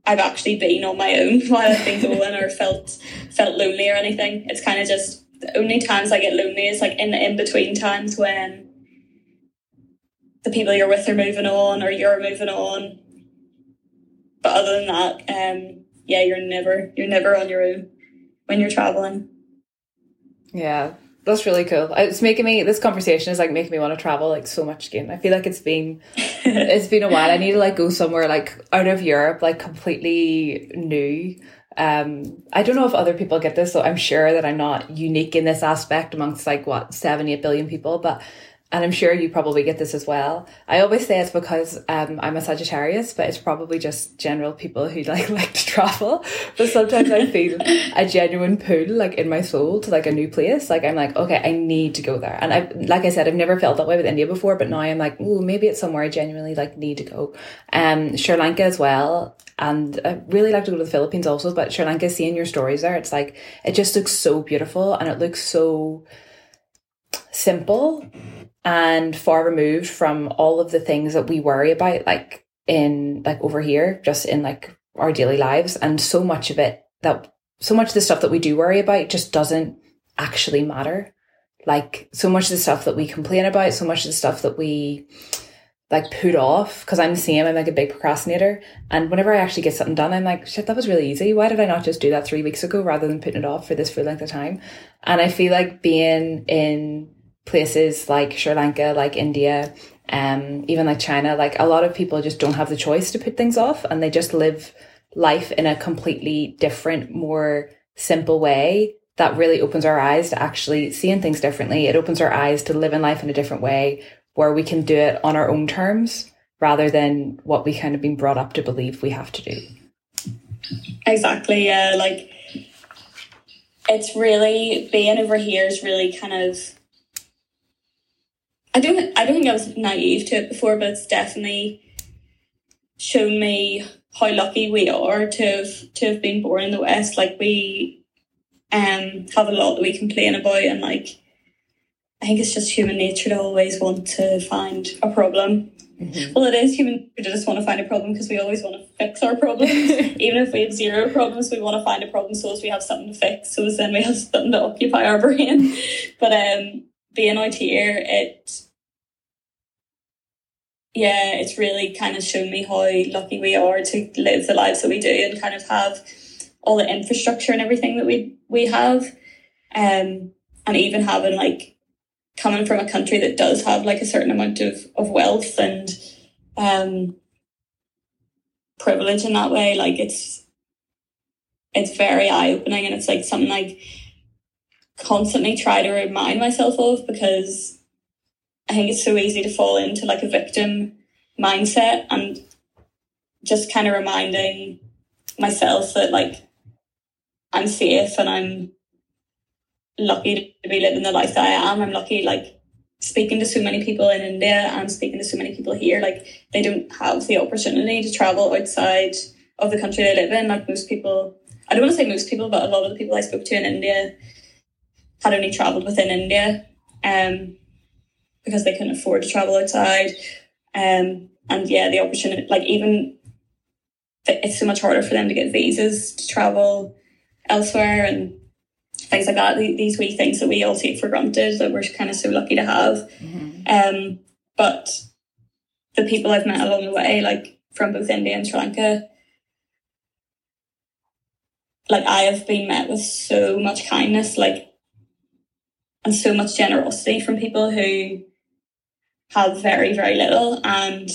I've actually been on my own while I've been going or felt felt lonely or anything. It's kind of just the only times I get lonely is like in the in between times when the people you're with are moving on or you're moving on. But other than that, um, yeah, you're never you're never on your own when you're traveling. Yeah, that's really cool. It's making me this conversation is like making me want to travel like so much again. I feel like it's been it's been a while. I need to like go somewhere like out of Europe, like completely new. Um, I don't know if other people get this, so I'm sure that I'm not unique in this aspect amongst like what seven, eight billion people, but and I'm sure you probably get this as well. I always say it's because um, I'm a Sagittarius, but it's probably just general people who like like to travel. But sometimes I feel a genuine pull like in my soul to like a new place. Like I'm like, okay, I need to go there. And I, like I said, I've never felt that way with India before, but now I'm like, oh, maybe it's somewhere I genuinely like need to go. Um, Sri Lanka as well. And I really like to go to the Philippines also, but Sri Lanka, seeing your stories there, it's like, it just looks so beautiful and it looks so simple and far removed from all of the things that we worry about, like in like over here, just in like our daily lives. And so much of it that so much of the stuff that we do worry about just doesn't actually matter. Like so much of the stuff that we complain about, so much of the stuff that we like put off because I'm the same. I'm like a big procrastinator. And whenever I actually get something done, I'm like, shit, that was really easy. Why did I not just do that three weeks ago rather than putting it off for this full length of time? And I feel like being in places like Sri Lanka, like India, um, even like China, like a lot of people just don't have the choice to put things off and they just live life in a completely different, more simple way that really opens our eyes to actually seeing things differently. It opens our eyes to living life in a different way where we can do it on our own terms rather than what we kind of been brought up to believe we have to do. Exactly. Yeah. Like it's really being over here is really kind of I don't I don't think I was naive to it before, but it's definitely shown me how lucky we are to have to have been born in the West. Like we um have a lot that we complain about and like I think it's just human nature to always want to find a problem. Mm-hmm. Well, it is human to just want to find a problem because we always want to fix our problems. Even if we have zero problems, we want to find a problem so as we have something to fix, so as then we have something to occupy our brain. But um, being out here, it yeah, it's really kind of shown me how lucky we are to live the lives that we do and kind of have all the infrastructure and everything that we we have. Um, and even having like coming from a country that does have like a certain amount of, of wealth and um privilege in that way, like it's it's very eye opening and it's like something like constantly try to remind myself of because I think it's so easy to fall into like a victim mindset and just kind of reminding myself that like I'm safe and I'm lucky to be living the life that I am. I'm lucky like speaking to so many people in India and speaking to so many people here, like they don't have the opportunity to travel outside of the country they live in. Like most people, I don't want to say most people, but a lot of the people I spoke to in India had only travelled within India um, because they couldn't afford to travel outside. Um, and yeah, the opportunity, like even it's so much harder for them to get visas to travel elsewhere and things like that. These wee things that we all take for granted that we're kind of so lucky to have. Mm-hmm. Um, but the people I've met along the way, like from both India and Sri Lanka, like I have been met with so much kindness, like and so much generosity from people who have very, very little and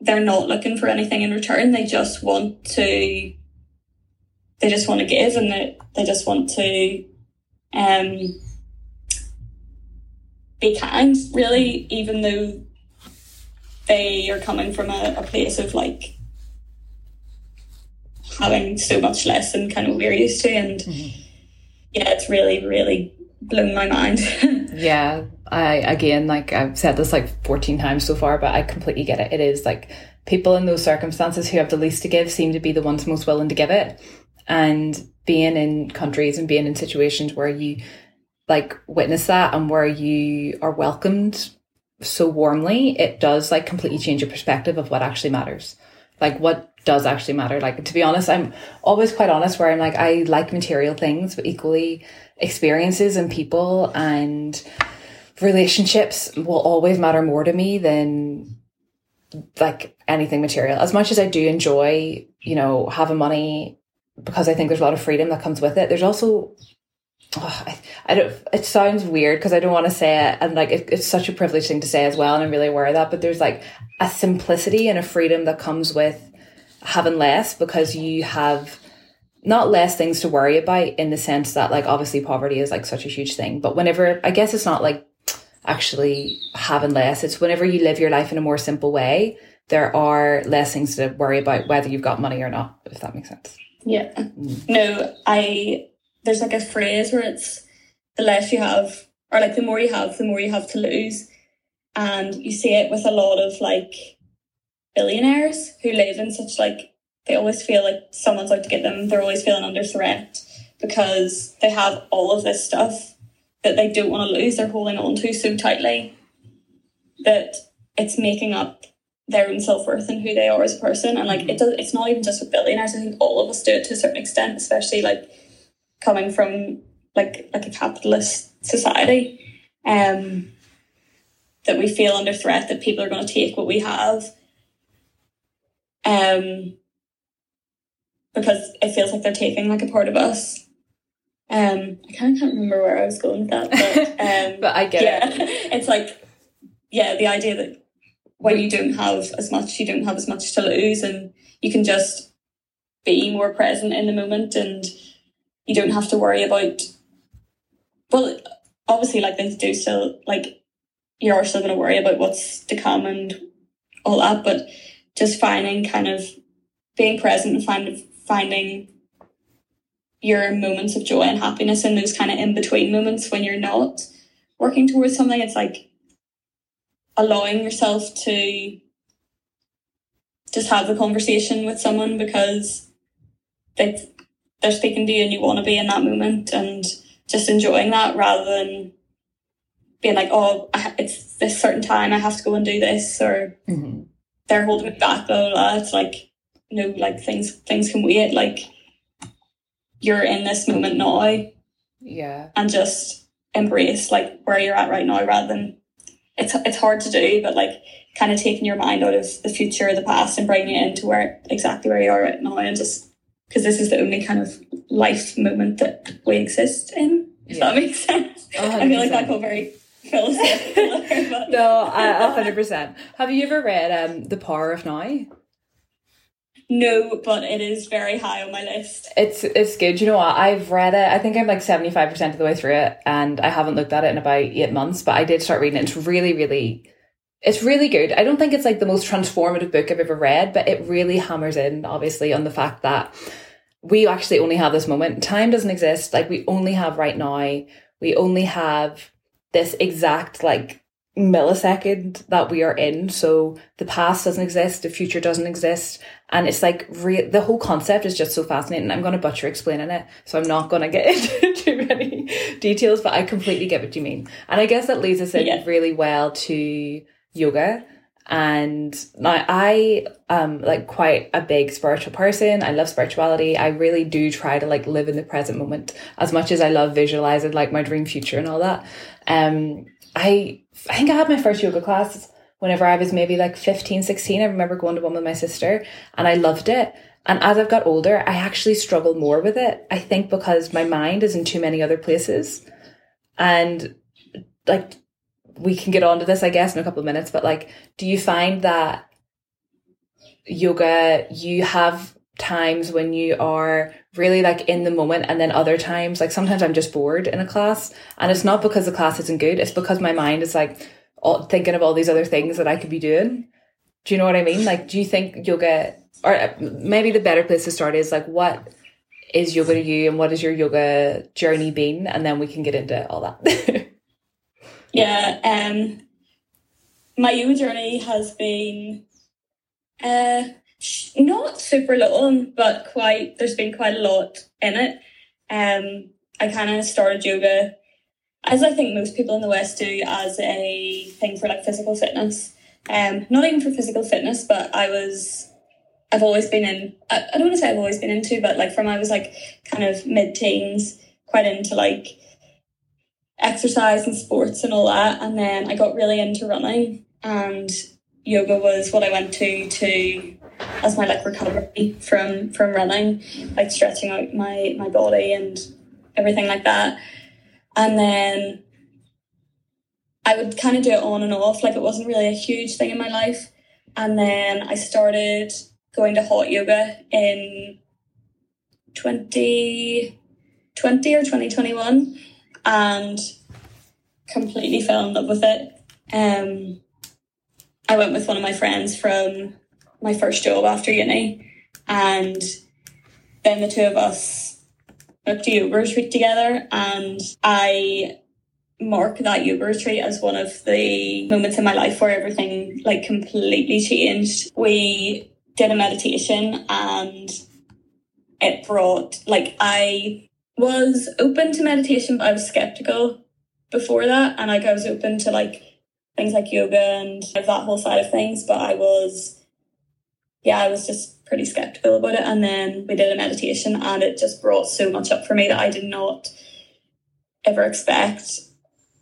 they're not looking for anything in return. They just want to they just want to give and they, they just want to um, be kind, really, even though they are coming from a, a place of like having so much less than kind of we're used to. And mm-hmm. Yeah, it's really, really blown my mind. yeah. I, again, like I've said this like 14 times so far, but I completely get it. It is like people in those circumstances who have the least to give seem to be the ones most willing to give it and being in countries and being in situations where you like witness that and where you are welcomed so warmly, it does like completely change your perspective of what actually matters. Like what does actually matter. Like to be honest, I'm always quite honest where I'm like, I like material things, but equally experiences and people and relationships will always matter more to me than like anything material. As much as I do enjoy, you know, having money because I think there's a lot of freedom that comes with it. There's also Oh, I, I, don't. It sounds weird because I don't want to say it, and like it, it's such a privileged thing to say as well, and I'm really aware of that. But there's like a simplicity and a freedom that comes with having less because you have not less things to worry about in the sense that like obviously poverty is like such a huge thing. But whenever I guess it's not like actually having less. It's whenever you live your life in a more simple way, there are less things to worry about whether you've got money or not. If that makes sense. Yeah. Mm. No, I there's like a phrase where it's the less you have or like the more you have, the more you have to lose. And you see it with a lot of like billionaires who live in such like they always feel like someone's out to get them. They're always feeling under threat because they have all of this stuff that they don't want to lose. They're holding on to so tightly that it's making up their own self worth and who they are as a person. And like it does, it's not even just with billionaires. I think all of us do it to a certain extent, especially like coming from like like a capitalist society. Um, that we feel under threat that people are going to take what we have. Um, because it feels like they're taking like a part of us. Um, I kind of can't remember where I was going with that, but um, but I get yeah, it. it's like yeah, the idea that when you don't have as much, you don't have as much to lose, and you can just be more present in the moment, and you don't have to worry about. Well, obviously, like things do still like you are still going to worry about what's to come and all that, but just finding kind of being present and find, finding your moments of joy and happiness in those kind of in between moments when you're not working towards something. It's like allowing yourself to just have the conversation with someone because they they're speaking to you and you want to be in that moment and just enjoying that rather than being like, oh, it's this certain time I have to go and do this or mm-hmm. They're holding it back. Blah, blah, blah. It's like, you know, like things things can wait. Like you're in this moment now. Yeah. And just embrace like where you're at right now rather than it's it's hard to do, but like kind of taking your mind out of the future the past and bringing it into where exactly where you are right now and just because this is the only kind of life moment that we exist in. If yeah. that makes sense. 100%. I feel like that got very philosophical. no, hundred percent. Have you ever read um, The Power of Now? No, but it is very high on my list. It's it's good. You know what? I've read it. I think I'm like seventy five percent of the way through it, and I haven't looked at it in about eight months. But I did start reading it. It's really, really, it's really good. I don't think it's like the most transformative book I've ever read, but it really hammers in, obviously, on the fact that we actually only have this moment. Time doesn't exist. Like we only have right now. we only have this exact like millisecond that we are in. So the past doesn't exist, the future doesn't exist. And it's like re- the whole concept is just so fascinating. I'm going to butcher explaining it. So I'm not going to get into too many details, but I completely get what you mean. And I guess that leads us in yeah. really well to yoga. And now I am like quite a big spiritual person. I love spirituality. I really do try to like live in the present moment as much as I love visualizing like my dream future and all that. Um, I I think I had my first yoga class whenever I was maybe like 15, 16. I remember going to one with my sister and I loved it. And as I've got older, I actually struggle more with it. I think because my mind is in too many other places. And like, we can get onto this, I guess, in a couple of minutes, but like, do you find that yoga, you have times when you are really like in the moment and then other times like sometimes I'm just bored in a class and it's not because the class isn't good it's because my mind is like all, thinking of all these other things that I could be doing. Do you know what I mean? Like do you think yoga or uh, maybe the better place to start is like what is yoga to you and what has your yoga journey been? And then we can get into all that. Yeah um my yoga journey has been uh not super little, but quite. There's been quite a lot in it. Um, I kind of started yoga, as I think most people in the West do, as a thing for like physical fitness. Um, not even for physical fitness, but I was. I've always been in. I, I don't want to say I've always been into, but like from I was like kind of mid teens, quite into like exercise and sports and all that, and then I got really into running and yoga was what I went to to as my like recovery from from running, like stretching out my my body and everything like that. And then I would kind of do it on and off, like it wasn't really a huge thing in my life. And then I started going to hot yoga in 2020 or 2021 and completely fell in love with it. Um, I went with one of my friends from my first job after uni, and then the two of us booked a yoga retreat together, and I mark that yoga retreat as one of the moments in my life where everything like completely changed. We did a meditation and it brought like I was open to meditation but I was skeptical before that and like I was open to like things like yoga and that whole side of things but I was yeah, I was just pretty skeptical about it. And then we did a meditation and it just brought so much up for me that I did not ever expect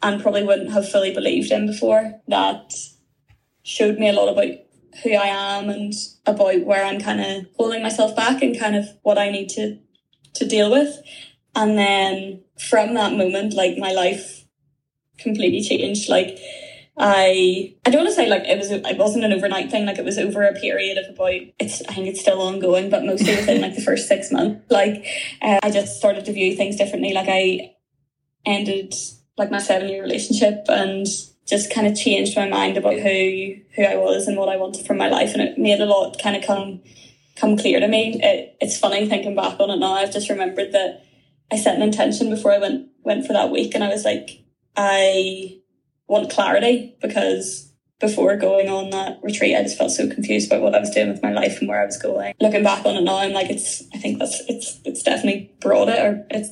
and probably wouldn't have fully believed in before. That showed me a lot about who I am and about where I'm kind of holding myself back and kind of what I need to to deal with. And then from that moment, like my life completely changed. Like I I don't want to say like it was it wasn't an overnight thing like it was over a period of about it's I think it's still ongoing but mostly within like the first six months. Like uh, I just started to view things differently. Like I ended like my seven year relationship and just kind of changed my mind about who who I was and what I wanted from my life and it made a lot kind of come come clear to me. It, it's funny thinking back on it now I've just remembered that I set an intention before I went went for that week and I was like I want clarity because before going on that retreat, I just felt so confused about what I was doing with my life and where I was going. Looking back on it now, I'm like, it's, I think that's, it's, it's definitely brought it or it's,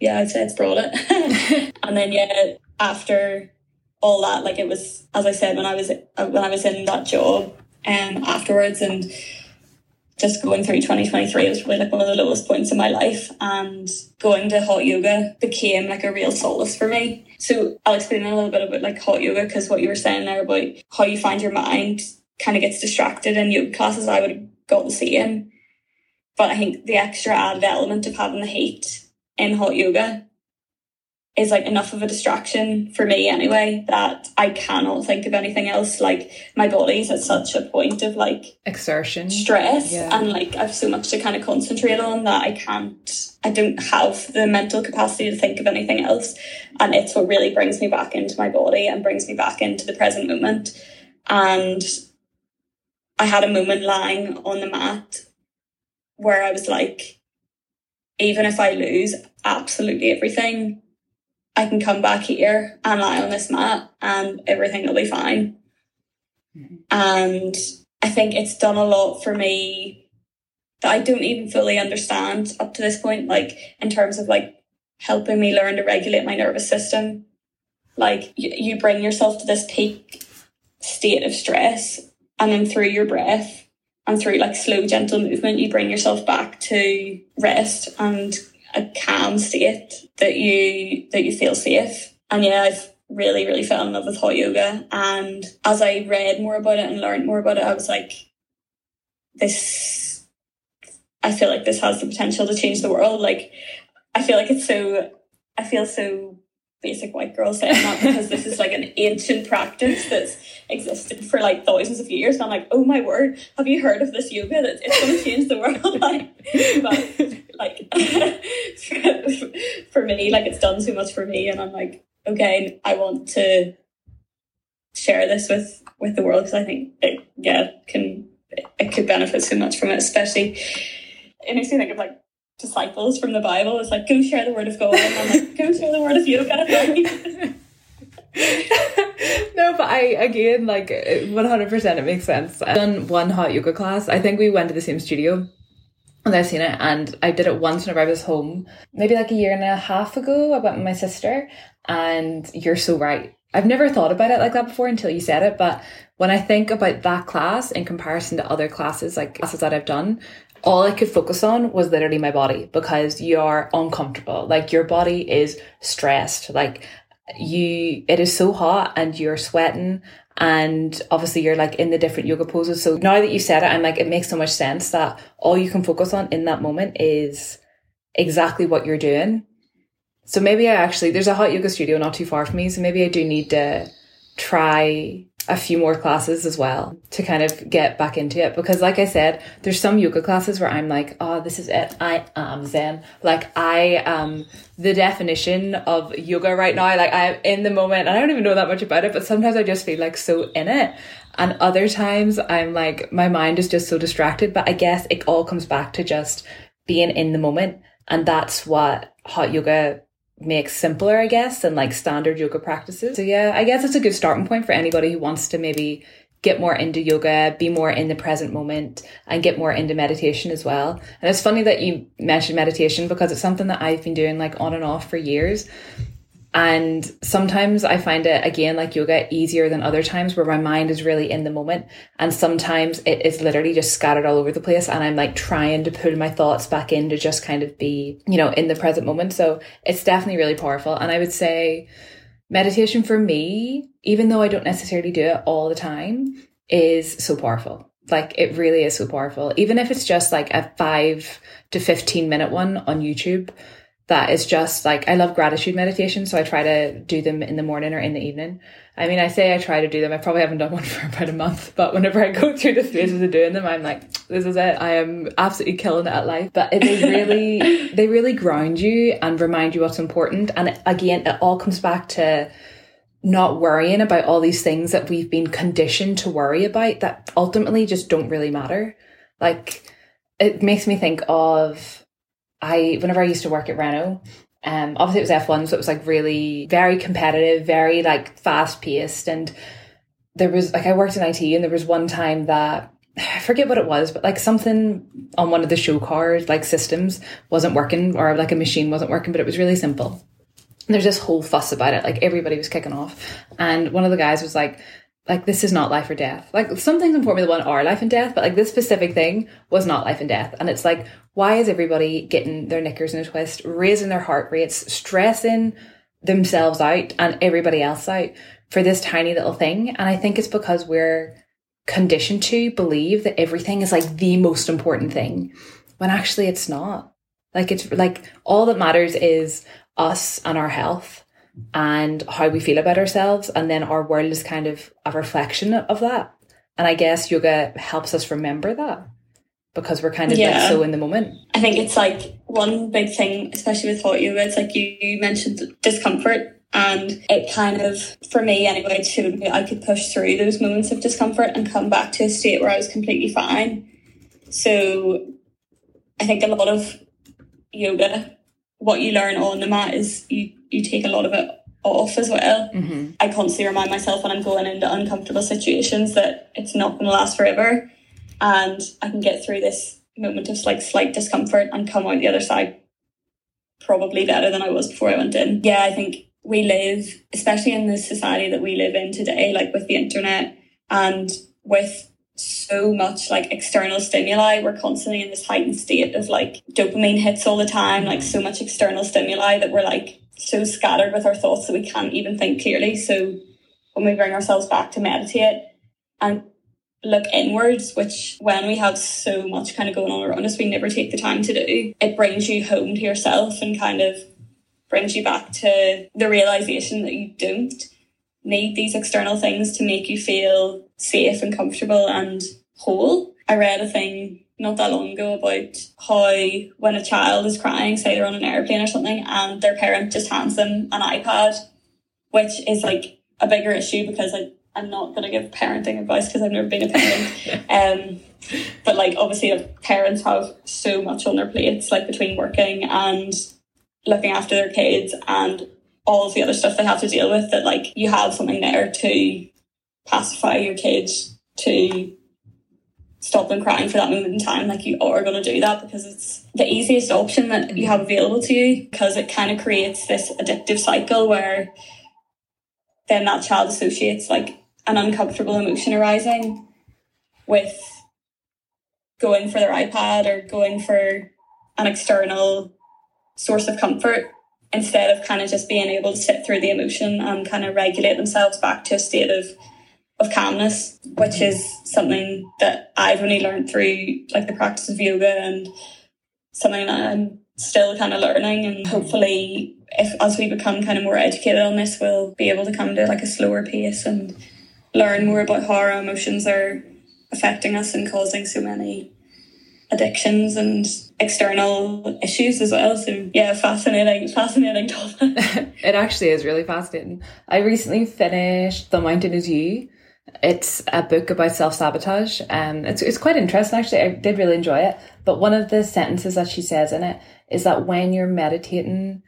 yeah, I'd say it's brought it. and then, yeah, after all that, like it was, as I said, when I was, when I was in that job, um, afterwards and just going through 2023 it was probably like one of the lowest points in my life and going to hot yoga became like a real solace for me. So i'll explain a little bit about like hot yoga because what you were saying there about how you find your mind kind of gets distracted in yoga classes i would have got the same but i think the extra added element of having the heat in hot yoga is like enough of a distraction for me anyway that I cannot think of anything else. Like my body's at such a point of like exertion, stress, yeah. and like I've so much to kind of concentrate on that I can't. I don't have the mental capacity to think of anything else, and it's what really brings me back into my body and brings me back into the present moment. And I had a moment lying on the mat where I was like, even if I lose absolutely everything I can come back here and lie on this mat and everything will be fine. Mm-hmm. And I think it's done a lot for me that I don't even fully understand up to this point, like in terms of like helping me learn to regulate my nervous system. Like you, you bring yourself to this peak state of stress and then through your breath and through like slow gentle movement you bring yourself back to rest and a calm state that you that you feel safe. And yeah i've really really fell in love with hot yoga. And as i read more about it and learned more about it i was like this i feel like this has the potential to change the world. Like i feel like it's so i feel so basic white girl saying that because this is like an ancient practice that's existed for like thousands of years. And I'm like, oh my word, have you heard of this yoga? That it's going to change the world. like, but like for, for me, like it's done so much for me, and I'm like, okay, I want to share this with with the world because I think it yeah can it could benefit so much from it, especially. Makes me think of like disciples from the Bible. It's like, go share the word of God. And I'm like, go share the word of yoga. no, but I again like 100% it makes sense. I've done one hot yoga class. I think we went to the same studio and I've seen it and I did it once whenever I was home, maybe like a year and a half ago. I went with my sister and you're so right. I've never thought about it like that before until you said it, but when I think about that class in comparison to other classes, like classes that I've done, all I could focus on was literally my body because you're uncomfortable. Like your body is stressed. Like you, it is so hot and you're sweating and obviously you're like in the different yoga poses. So now that you said it, I'm like, it makes so much sense that all you can focus on in that moment is exactly what you're doing. So maybe I actually, there's a hot yoga studio not too far from me. So maybe I do need to try a few more classes as well to kind of get back into it. Because like I said there's some yoga classes where I'm like oh this is it. I am zen. Like I am the definition of yoga right now. Like I'm in the moment and I don't even know that much about it but sometimes I just feel like so in it. And other times I'm like my mind is just so distracted. But I guess it all comes back to just being in the moment. And that's what hot yoga makes simpler, I guess, than like standard yoga practices. So yeah, I guess it's a good starting point for anybody who wants to maybe get more into yoga, be more in the present moment and get more into meditation as well. And it's funny that you mentioned meditation because it's something that I've been doing like on and off for years. And sometimes I find it again like yoga easier than other times where my mind is really in the moment. And sometimes it is literally just scattered all over the place. And I'm like trying to pull my thoughts back in to just kind of be, you know, in the present moment. So it's definitely really powerful. And I would say meditation for me, even though I don't necessarily do it all the time, is so powerful. Like it really is so powerful. Even if it's just like a five to 15 minute one on YouTube that is just like I love gratitude meditation, so I try to do them in the morning or in the evening. I mean, I say I try to do them. I probably haven't done one for about a month, but whenever I go through the phases of doing them, I'm like, this is it. I am absolutely killing it at life. But they really, they really ground you and remind you what's important. And again, it all comes back to not worrying about all these things that we've been conditioned to worry about that ultimately just don't really matter. Like, it makes me think of I whenever I used to work at Renault, um, obviously it was F1, so it was like really very competitive, very like fast paced. And there was like I worked in IT and there was one time that I forget what it was, but like something on one of the show cars, like systems wasn't working or like a machine wasn't working, but it was really simple. And there's this whole fuss about it. Like everybody was kicking off. And one of the guys was like, like this is not life or death. Like some things in Formula One are life and death, but like this specific thing was not life and death. And it's like, why is everybody getting their knickers in a twist, raising their heart rates, stressing themselves out and everybody else out for this tiny little thing? And I think it's because we're conditioned to believe that everything is like the most important thing when actually it's not. Like it's like all that matters is us and our health and how we feel about ourselves. And then our world is kind of a reflection of that. And I guess yoga helps us remember that because we're kind of yeah. like so in the moment. I think it's like one big thing, especially with hot yoga, it's like you, you mentioned discomfort. And it kind of, for me anyway, it showed me I could push through those moments of discomfort and come back to a state where I was completely fine. So I think a lot of yoga what you learn on the mat is you you take a lot of it off as well. Mm-hmm. I constantly remind myself when I'm going into uncomfortable situations that it's not going to last forever, and I can get through this moment of like slight discomfort and come out the other side probably better than I was before I went in. Yeah, I think we live, especially in the society that we live in today, like with the internet and with so much like external stimuli. We're constantly in this heightened state of like dopamine hits all the time, like so much external stimuli that we're like so scattered with our thoughts that we can't even think clearly. So when we bring ourselves back to meditate and look inwards, which when we have so much kind of going on around us, we never take the time to do, it brings you home to yourself and kind of brings you back to the realization that you don't need these external things to make you feel safe and comfortable and whole. I read a thing not that long ago about how when a child is crying, say they're on an airplane or something, and their parent just hands them an iPad, which is like a bigger issue because I, I'm not going to give parenting advice because I've never been a parent. um, but like obviously parents have so much on their plates, like between working and looking after their kids and all of the other stuff they have to deal with that like you have something there to pacify your kids to stop them crying for that moment in time like you are going to do that because it's the easiest option that you have available to you because it kind of creates this addictive cycle where then that child associates like an uncomfortable emotion arising with going for their ipad or going for an external source of comfort instead of kind of just being able to sit through the emotion and kind of regulate themselves back to a state of of calmness, which is something that I've only learned through like the practice of yoga and something that I'm still kind of learning and hopefully if as we become kind of more educated on this we'll be able to come to like a slower pace and learn more about how our emotions are affecting us and causing so many addictions and external issues as well. So yeah, fascinating, fascinating topic. it actually is really fascinating. I recently finished The Mountain Is You. It's a book about self sabotage. Um, it's it's quite interesting actually. I did really enjoy it. But one of the sentences that she says in it is that when you're meditating,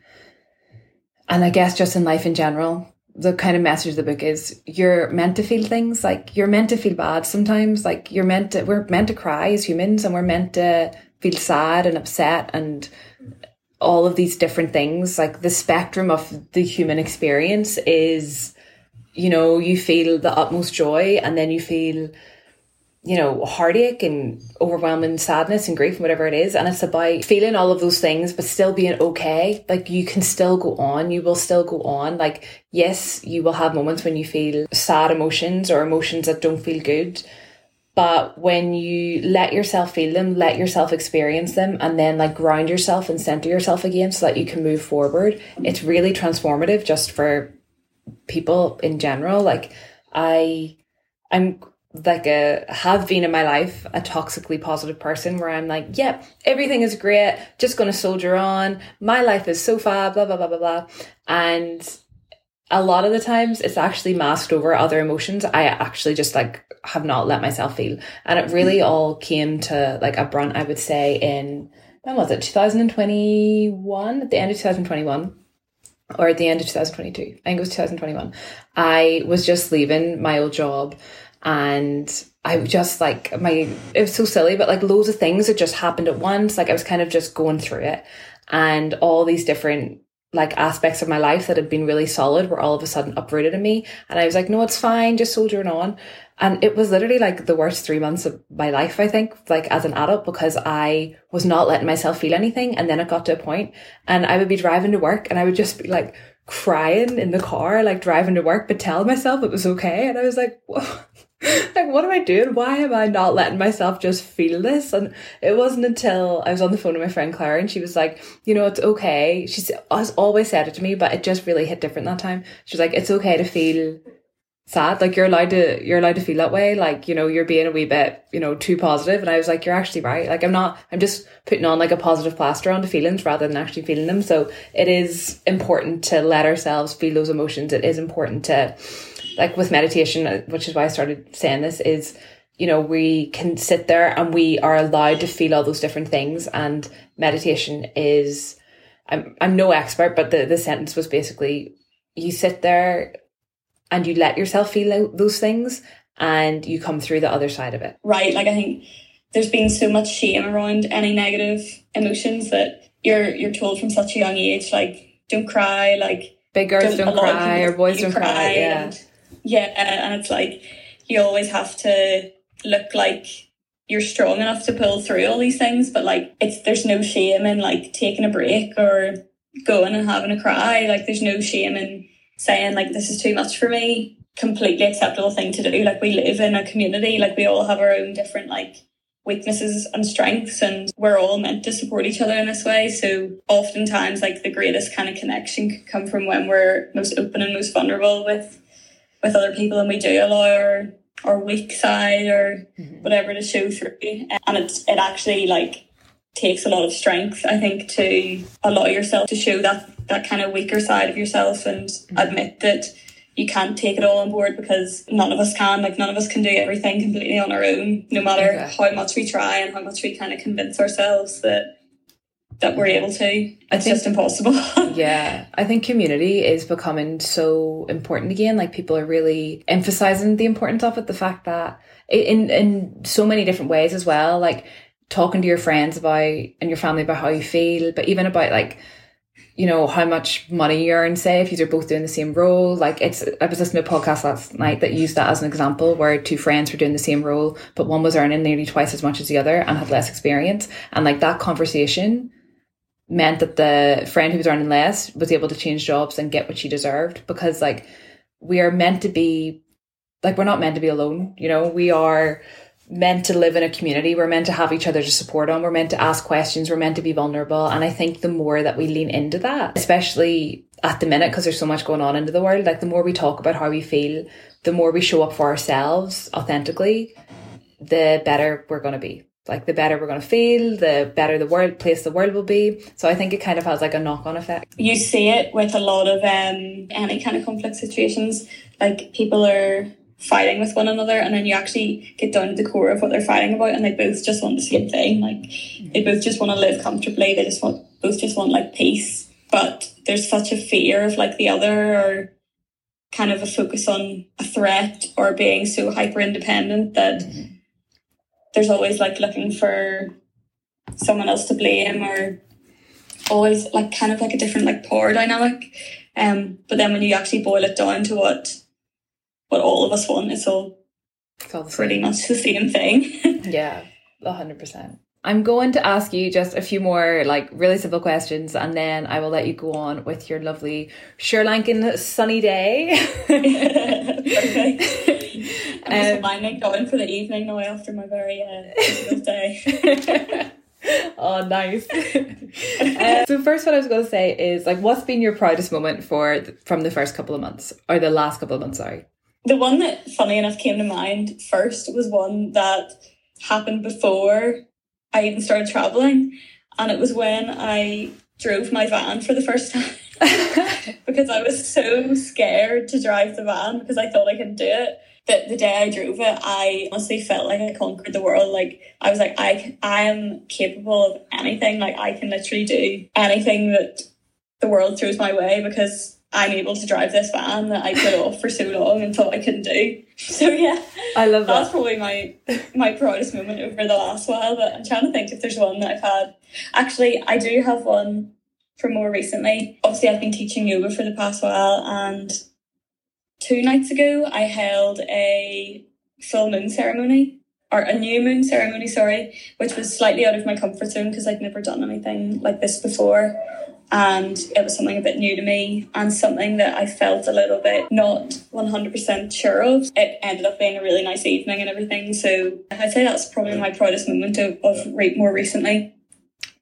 and I guess just in life in general, the kind of message of the book is you're meant to feel things like you're meant to feel bad sometimes like you're meant to we're meant to cry as humans and we're meant to feel sad and upset and all of these different things like the spectrum of the human experience is you know you feel the utmost joy and then you feel you know, heartache and overwhelming sadness and grief and whatever it is. And it's about feeling all of those things, but still being okay. Like you can still go on. You will still go on. Like, yes, you will have moments when you feel sad emotions or emotions that don't feel good. But when you let yourself feel them, let yourself experience them, and then like ground yourself and center yourself again so that you can move forward, it's really transformative just for people in general. Like, I, I'm like a have been in my life a toxically positive person where I'm like, yep, yeah, everything is great, just gonna soldier on. My life is so far, blah blah blah blah blah. And a lot of the times it's actually masked over other emotions I actually just like have not let myself feel. And it really mm-hmm. all came to like a brunt, I would say, in when was it? 2021? At the end of 2021 or at the end of 2022. I think it was 2021. I was just leaving my old job and I just like my it was so silly, but like loads of things that just happened at once. Like I was kind of just going through it, and all these different like aspects of my life that had been really solid were all of a sudden uprooted in me. And I was like, no, it's fine, just soldiering on. And it was literally like the worst three months of my life, I think, like as an adult, because I was not letting myself feel anything. And then it got to a point and I would be driving to work and I would just be like crying in the car, like driving to work, but tell myself it was okay. And I was like, Whoa like, what am I doing? Why am I not letting myself just feel this? And it wasn't until I was on the phone with my friend Claire and she was like, you know, it's okay. She's always said it to me, but it just really hit different that time. She was like, it's okay to feel sad. Like you're allowed to, you're allowed to feel that way. Like, you know, you're being a wee bit, you know, too positive. And I was like, you're actually right. Like I'm not, I'm just putting on like a positive plaster on the feelings rather than actually feeling them. So it is important to let ourselves feel those emotions. It is important to, like with meditation, uh, which is why I started saying this, is you know we can sit there and we are allowed to feel all those different things, and meditation is I'm I'm no expert, but the the sentence was basically you sit there and you let yourself feel those things and you come through the other side of it. Right. Like I think there's been so much shame around any negative emotions that you're you're told from such a young age, like don't cry, like big girls don't, don't cry or boys don't cry. cry yeah. And, yeah, and it's like you always have to look like you're strong enough to pull through all these things, but like it's there's no shame in like taking a break or going and having a cry. Like there's no shame in saying like this is too much for me. Completely acceptable thing to do. Like we live in a community, like we all have our own different like weaknesses and strengths and we're all meant to support each other in this way so oftentimes like the greatest kind of connection can come from when we're most open and most vulnerable with with other people and we do allow our our weak side or mm-hmm. whatever to show through and it's it actually like takes a lot of strength i think to allow yourself to show that that kind of weaker side of yourself and mm-hmm. admit that you can't take it all on board because none of us can. Like none of us can do everything completely on our own, no matter how much we try and how much we kind of convince ourselves that that we're able to. It's think, just impossible. yeah. I think community is becoming so important again. Like people are really emphasizing the importance of it, the fact that in in so many different ways as well, like talking to your friends about and your family about how you feel, but even about like you know, how much money you earn, say, if you're both doing the same role. Like it's, I was listening to a podcast last night that used that as an example where two friends were doing the same role, but one was earning nearly twice as much as the other and had less experience. And like that conversation meant that the friend who was earning less was able to change jobs and get what she deserved because like we are meant to be, like we're not meant to be alone, you know, we are, meant to live in a community. We're meant to have each other to support on. We're meant to ask questions. We're meant to be vulnerable. And I think the more that we lean into that, especially at the minute, because there's so much going on into the world, like the more we talk about how we feel, the more we show up for ourselves authentically, the better we're going to be. Like the better we're going to feel, the better the world place the world will be. So I think it kind of has like a knock on effect. You see it with a lot of um, any kind of conflict situations. Like people are fighting with one another and then you actually get down to the core of what they're fighting about and they both just want the same thing like they both just want to live comfortably they just want both just want like peace but there's such a fear of like the other or kind of a focus on a threat or being so hyper independent that mm-hmm. there's always like looking for someone else to blame or always like kind of like a different like power dynamic um but then when you actually boil it down to what what all of us want. It's all, it's all pretty much the same thing. yeah, hundred percent. I'm going to ask you just a few more like really simple questions and then I will let you go on with your lovely Sri Lankan sunny day. I'm just um, minding going for the evening now after my very uh, day. oh, nice. uh, so first, what I was going to say is like, what's been your proudest moment for from the first couple of months or the last couple of months? Sorry. The one that, funny enough, came to mind first was one that happened before I even started traveling. And it was when I drove my van for the first time because I was so scared to drive the van because I thought I could do it. That the day I drove it, I honestly felt like I conquered the world. Like I was like, I I am capable of anything. Like I can literally do anything that the world throws my way because I'm able to drive this van that I put off for so long and thought I couldn't do. So yeah, I love that. That's probably my my proudest moment over the last while. But I'm trying to think if there's one that I've had. Actually, I do have one from more recently. Obviously, I've been teaching yoga for the past while, and two nights ago I held a full moon ceremony or a new moon ceremony, sorry, which was slightly out of my comfort zone because I'd never done anything like this before and it was something a bit new to me and something that I felt a little bit not 100% sure of. It ended up being a really nice evening and everything. So I'd say that's probably my proudest moment of, of more recently.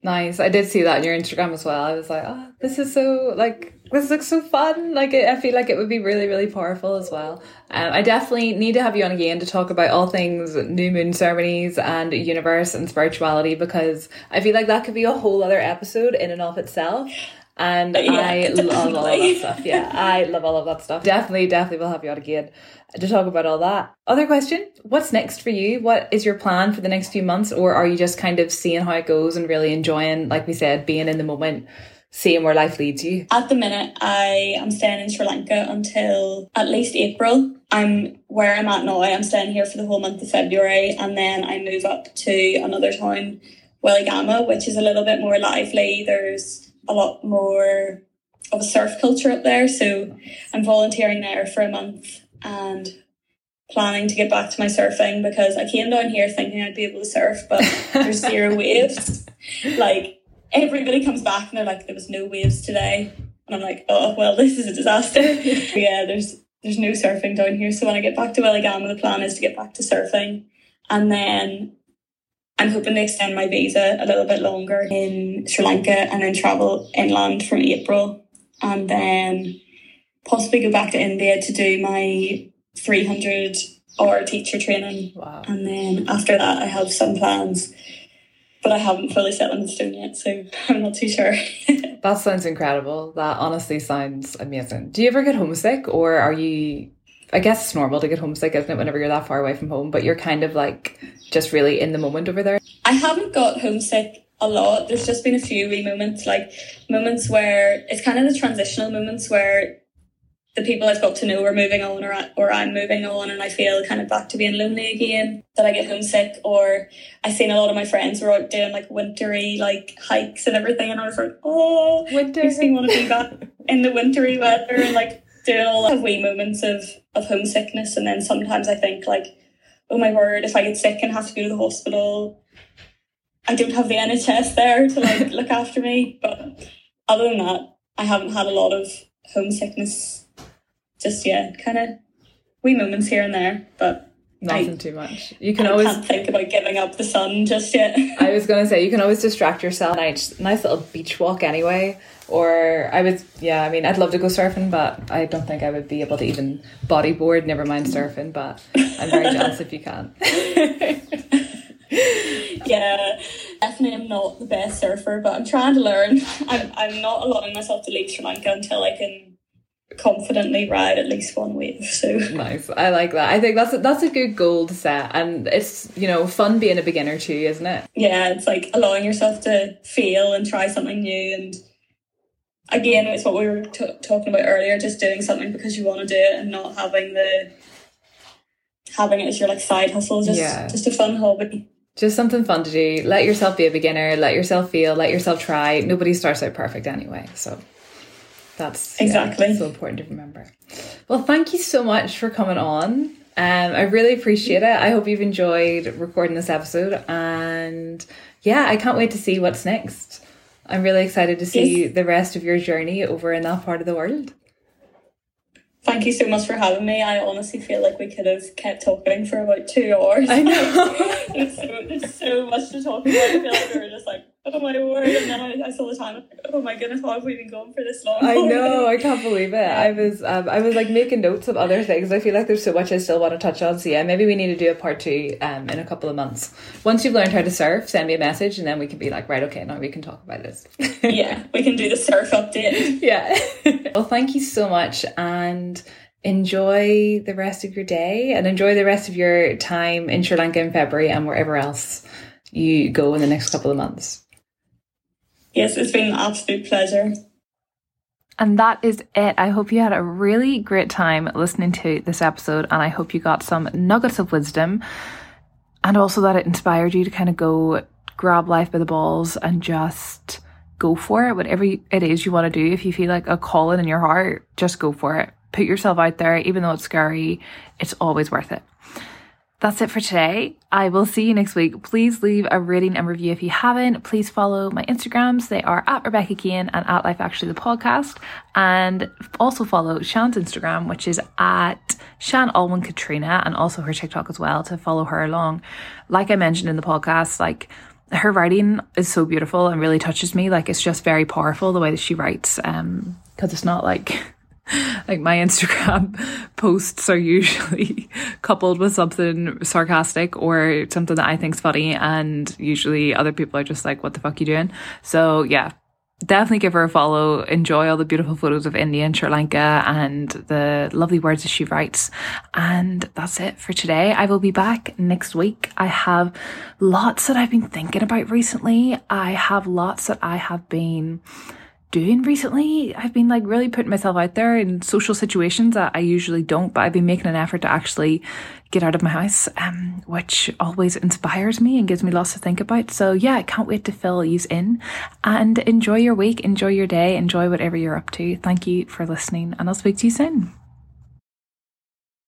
Nice. I did see that on your Instagram as well. I was like, oh, this is so like this looks so fun. Like I feel like it would be really, really powerful as well. Um, I definitely need to have you on again to talk about all things new moon ceremonies and universe and spirituality because I feel like that could be a whole other episode in and of itself. And yeah, I love all of that stuff. Yeah, I love all of that stuff. Definitely, definitely will have you on again to talk about all that. Other question What's next for you? What is your plan for the next few months? Or are you just kind of seeing how it goes and really enjoying, like we said, being in the moment, seeing where life leads you? At the minute, I am staying in Sri Lanka until at least April. I'm where I'm at now. I'm staying here for the whole month of February, and then I move up to another town, Weligama, which is a little bit more lively. There's a lot more of a surf culture up there, so I'm volunteering there for a month and planning to get back to my surfing because I came down here thinking I'd be able to surf, but there's zero waves. Like everybody comes back and they're like, there was no waves today. And I'm like, oh, well, this is a disaster. yeah, there's there's no surfing down here. So when I get back to Weligama, the plan is to get back to surfing. And then I'm hoping to extend my visa a little bit longer in Sri Lanka and then travel inland from April. And then possibly go back to India to do my 300 hour teacher training. Wow. And then after that, I have some plans but I haven't fully settled in stone yet, so I'm not too sure. that sounds incredible. That honestly sounds amazing. Do you ever get homesick, or are you? I guess it's normal to get homesick, isn't it, whenever you're that far away from home? But you're kind of like just really in the moment over there. I haven't got homesick a lot. There's just been a few wee moments, like moments where it's kind of the transitional moments where the people I've got to know are moving on or, or I'm moving on and I feel kind of back to being lonely again, that I get homesick or I've seen a lot of my friends were out doing like wintry like hikes and everything and I was like, oh, winter. makes me want to be back in the wintry weather and like doing all of wee moments of, of homesickness and then sometimes I think like, oh my word, if I get sick and have to go to the hospital, I don't have the NHS there to like look after me. But other than that, I haven't had a lot of homesickness just yeah, kind of wee moments here and there, but nothing I, too much. You can I always think about giving up the sun just yet. I was gonna say you can always distract yourself. Nice, nice little beach walk anyway. Or I would, yeah. I mean, I'd love to go surfing, but I don't think I would be able to even bodyboard. Never mind surfing, but I'm very jealous if you can. yeah, definitely I'm not the best surfer, but I'm trying to learn. I'm I'm not allowing myself to leave Sri Lanka until I can confidently ride at least one wave. So nice. I like that. I think that's a, that's a good goal to set, and it's you know fun being a beginner too, isn't it? Yeah, it's like allowing yourself to fail and try something new, and again, it's what we were t- talking about earlier. Just doing something because you want to do it, and not having the having it as your like side hustle. Just yeah. just a fun hobby. Just something fun to do. Let yourself be a beginner. Let yourself feel. Let yourself try. Nobody starts out perfect anyway, so that's exactly yeah, so important to remember. Well, thank you so much for coming on. Um, I really appreciate it. I hope you've enjoyed recording this episode, and yeah, I can't wait to see what's next. I'm really excited to see yes. the rest of your journey over in that part of the world. Thank you so much for having me. I honestly feel like we could have kept talking for about two hours. I know. there's, so, there's so much to talk about. I feel like we were just like, oh my word. And then I, I saw the time, like, oh my goodness, how have we been going for this long? I know, I can't believe it. I was um, I was like making notes of other things. I feel like there's so much I still want to touch on. So yeah, maybe we need to do a part two um, in a couple of months. Once you've learned how to surf, send me a message and then we can be like, right, okay, now we can talk about this. yeah, we can do the surf update. Yeah. well, thank you so much. And enjoy the rest of your day and enjoy the rest of your time in Sri Lanka in February and wherever else you go in the next couple of months. Yes, it's been an absolute pleasure. And that is it. I hope you had a really great time listening to this episode, and I hope you got some nuggets of wisdom and also that it inspired you to kind of go grab life by the balls and just go for it. Whatever it is you want to do, if you feel like a calling in your heart, just go for it put yourself out there, even though it's scary, it's always worth it. That's it for today. I will see you next week. Please leave a rating and review if you haven't. Please follow my Instagrams. They are at Rebekah Kane and at Life Actually the podcast. And also follow Sian's Instagram, which is at Sian Olwin Katrina, and also her TikTok as well to follow her along. Like I mentioned in the podcast, like her writing is so beautiful and really touches me. Like it's just very powerful the way that she writes. Um, because it's not like like my Instagram posts are usually coupled with something sarcastic or something that I think's funny, and usually other people are just like, "What the fuck you doing?" So yeah, definitely give her a follow. Enjoy all the beautiful photos of India and Sri Lanka and the lovely words that she writes. And that's it for today. I will be back next week. I have lots that I've been thinking about recently. I have lots that I have been doing recently. I've been like really putting myself out there in social situations that I usually don't, but I've been making an effort to actually get out of my house, um, which always inspires me and gives me lots to think about. So yeah, I can't wait to fill you in and enjoy your week, enjoy your day, enjoy whatever you're up to. Thank you for listening and I'll speak to you soon.